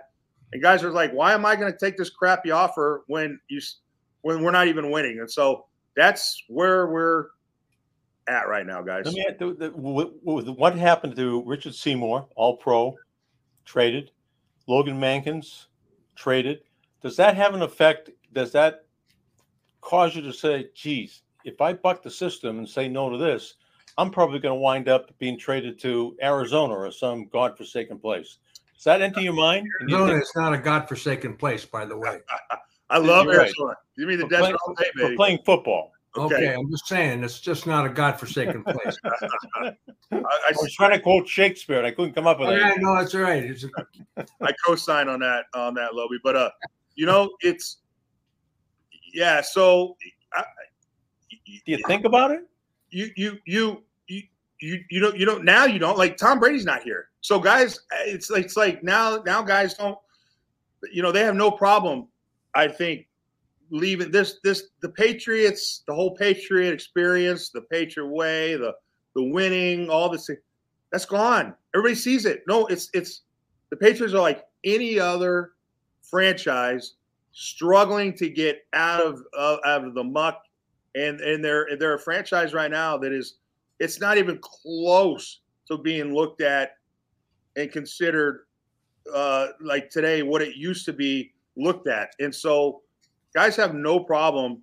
And guys are like, why am I going to take this crappy offer when you when we're not even winning? And so that's where we're at right now, guys. Let me add, the, the, what happened to Richard Seymour, All Pro, traded, Logan Mankins, traded. Does that have an effect? Does that cause you to say, "Geez, if I buck the system and say no to this, I'm probably going to wind up being traded to Arizona or some godforsaken place. Does that enter your mind? Arizona is not a godforsaken place, by the way. I love You're Arizona. Right. You mean the desert playing, all day, baby. For playing football. Okay. okay. I'm just saying it's just not a godforsaken place. I, I, was trying to quote Shakespeare and I couldn't come up with it. Oh, yeah, no, that's right. It's a, I co-sign on that on that, Lobby. But uh, you know, it's yeah. So, I, do you think about it? You you you you you you don't you don't now you don't like Tom Brady's not here. So guys, it's it's like now now guys don't you know they have no problem. I think leaving this this the Patriots, the whole Patriot experience, the Patriot way, the the winning, all this that's gone. Everybody sees it. No, it's it's The Patriots are like any other franchise struggling to get out of uh, out of the muck, and and they're they're a franchise right now that is it's not even close to being looked at and considered uh, like today what it used to be looked at, and so guys have no problem.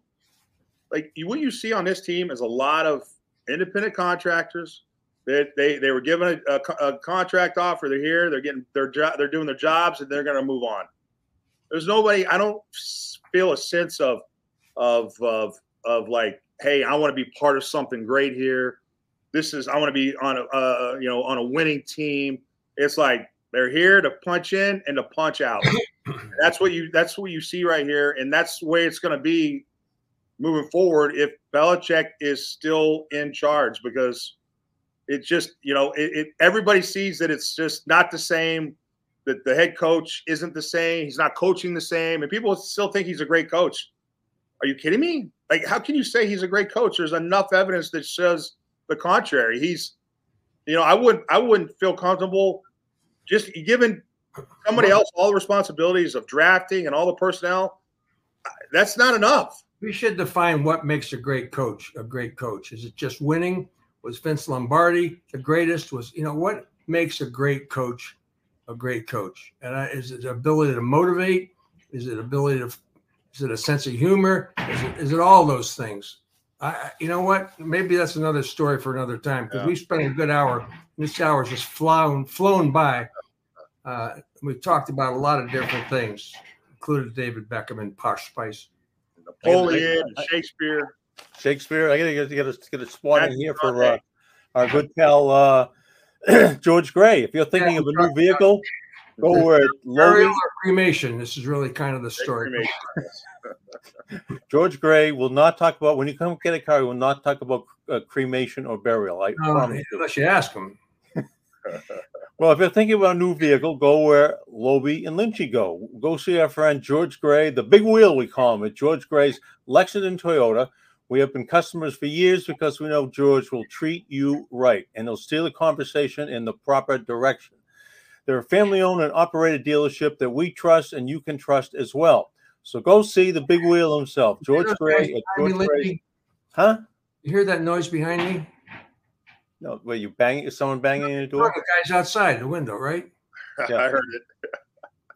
Like what you see on this team is a lot of independent contractors. They, they, they were given a, a, a contract offer. They're here. They're getting their job. They're doing their jobs, and they're going to move on. There's nobody. I don't feel a sense of of of of like, hey, I want to be part of something great here. This is I want to be on a uh, you know on a winning team. It's like they're here to punch in and to punch out. that's what you that's what you see right here, and that's the way it's going to be moving forward if Belichick is still in charge because it just you know it, it everybody sees that it's just not the same that the head coach isn't the same. He's not coaching the same, and people still think he's a great coach. Are you kidding me? Like, how can you say he's a great coach? There's enough evidence that says the contrary. He's, you know, I wouldn't, I wouldn't feel comfortable just giving somebody else all the responsibilities of drafting and all the personnel. That's not enough. We should define what makes a great coach a great coach. Is it just winning? Was Vince Lombardi the greatest? Was you know what makes a great coach a great coach? And I, is it ability to motivate? Is it ability to? Is it a sense of humor? Is it, is it all those things? I, you know what? Maybe that's another story for another time because yeah. we spent a good hour. This hour is just flown flown by. Uh, we've talked about a lot of different things, including David Beckham and Posh Spice, Napoleon, Shakespeare. Shakespeare. I gotta get, get a get a spot in here for uh, our good pal uh, George Gray. If you're thinking yeah, of a new vehicle, go where burial or cremation. This is really kind of the story. George Gray will not talk about when you come get a car. He will not talk about uh, cremation or burial. I no, unless you ask him. well, if you're thinking about a new vehicle, go where Loby and Lynchy go. Go see our friend George Gray, the big wheel we call him at George Gray's Lexington Toyota. We have been customers for years because we know George will treat you right and he'll steer the conversation in the proper direction. They're a family owned and operated dealership that we trust and you can trust as well. So go see the big wheel himself, George Gray. At George Gray. Huh? You hear that noise behind me? No, were you banging? Is someone banging in the door? The guy's outside the window, right? Yeah. I heard it.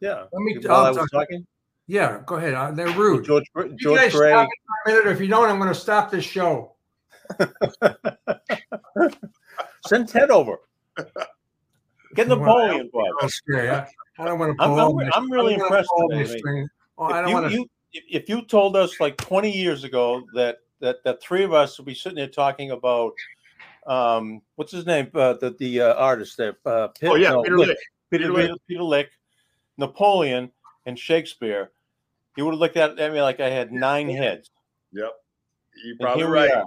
Yeah. Let me. While I was talking. Yeah, go ahead. Uh, they're rude. George, George Gray. Stop a minute. If you don't, I'm going to stop this show. Send Ted over. Get Napoleon, bud. I, I don't want to. I'm, I'm, I'm really impressed today. Oh, I don't you, want to. if you told us like 20 years ago that that that three of us would be sitting there talking about um, what's his name? Uh, the the uh, artist there. Uh, Pitt, oh yeah, no, Peter Lik. Peter, Peter, Lik. Peter Lik, Napoleon, and Shakespeare. He would have looked at me like I had nine heads. Yep, you're probably right.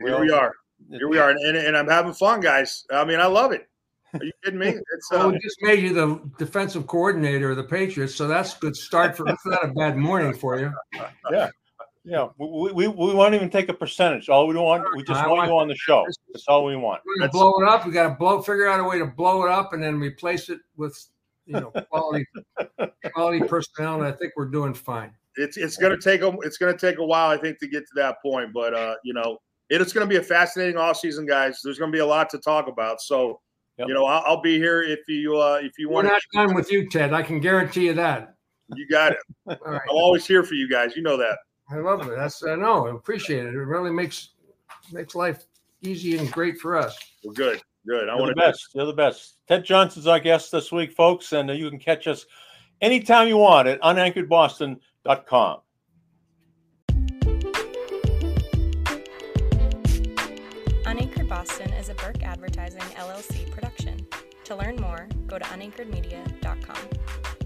We here we are. Here we are, and, and, and I'm having fun, guys. I mean, I love it. Are you kidding me? It's, uh, well, we just made you the defensive coordinator of the Patriots, so that's a good start for. That's not a bad morning for you. Yeah, yeah. We, we, we won't even take a percentage. All we want, we just want, want you on the show. That's all we want. We're gonna blow it up. We got to blow, figure out a way to blow it up, and then replace it with you know quality quality personnel. And I think we're doing fine. It's it's gonna take a it's gonna take a while, I think, to get to that point. But uh, you know, it's gonna be a fascinating off season, guys. There's gonna be a lot to talk about. So Yep. You know, I'll, I'll, be here if you uh, if you want. To We're not done with you, Ted. I can guarantee you that. You got it. All right. I'm always here for you guys. You know that. I love it. That's I know. I appreciate it. It really makes makes life easy and great for us. Well, good, good. I want the best. You're the best. Ted Johnson's our guest this week, folks, and uh, you can catch us anytime you want at unanchoredboston.com. Unanchored Boston is a Burke Advertising LLC production. To learn more, go to unanchoredmedia.com.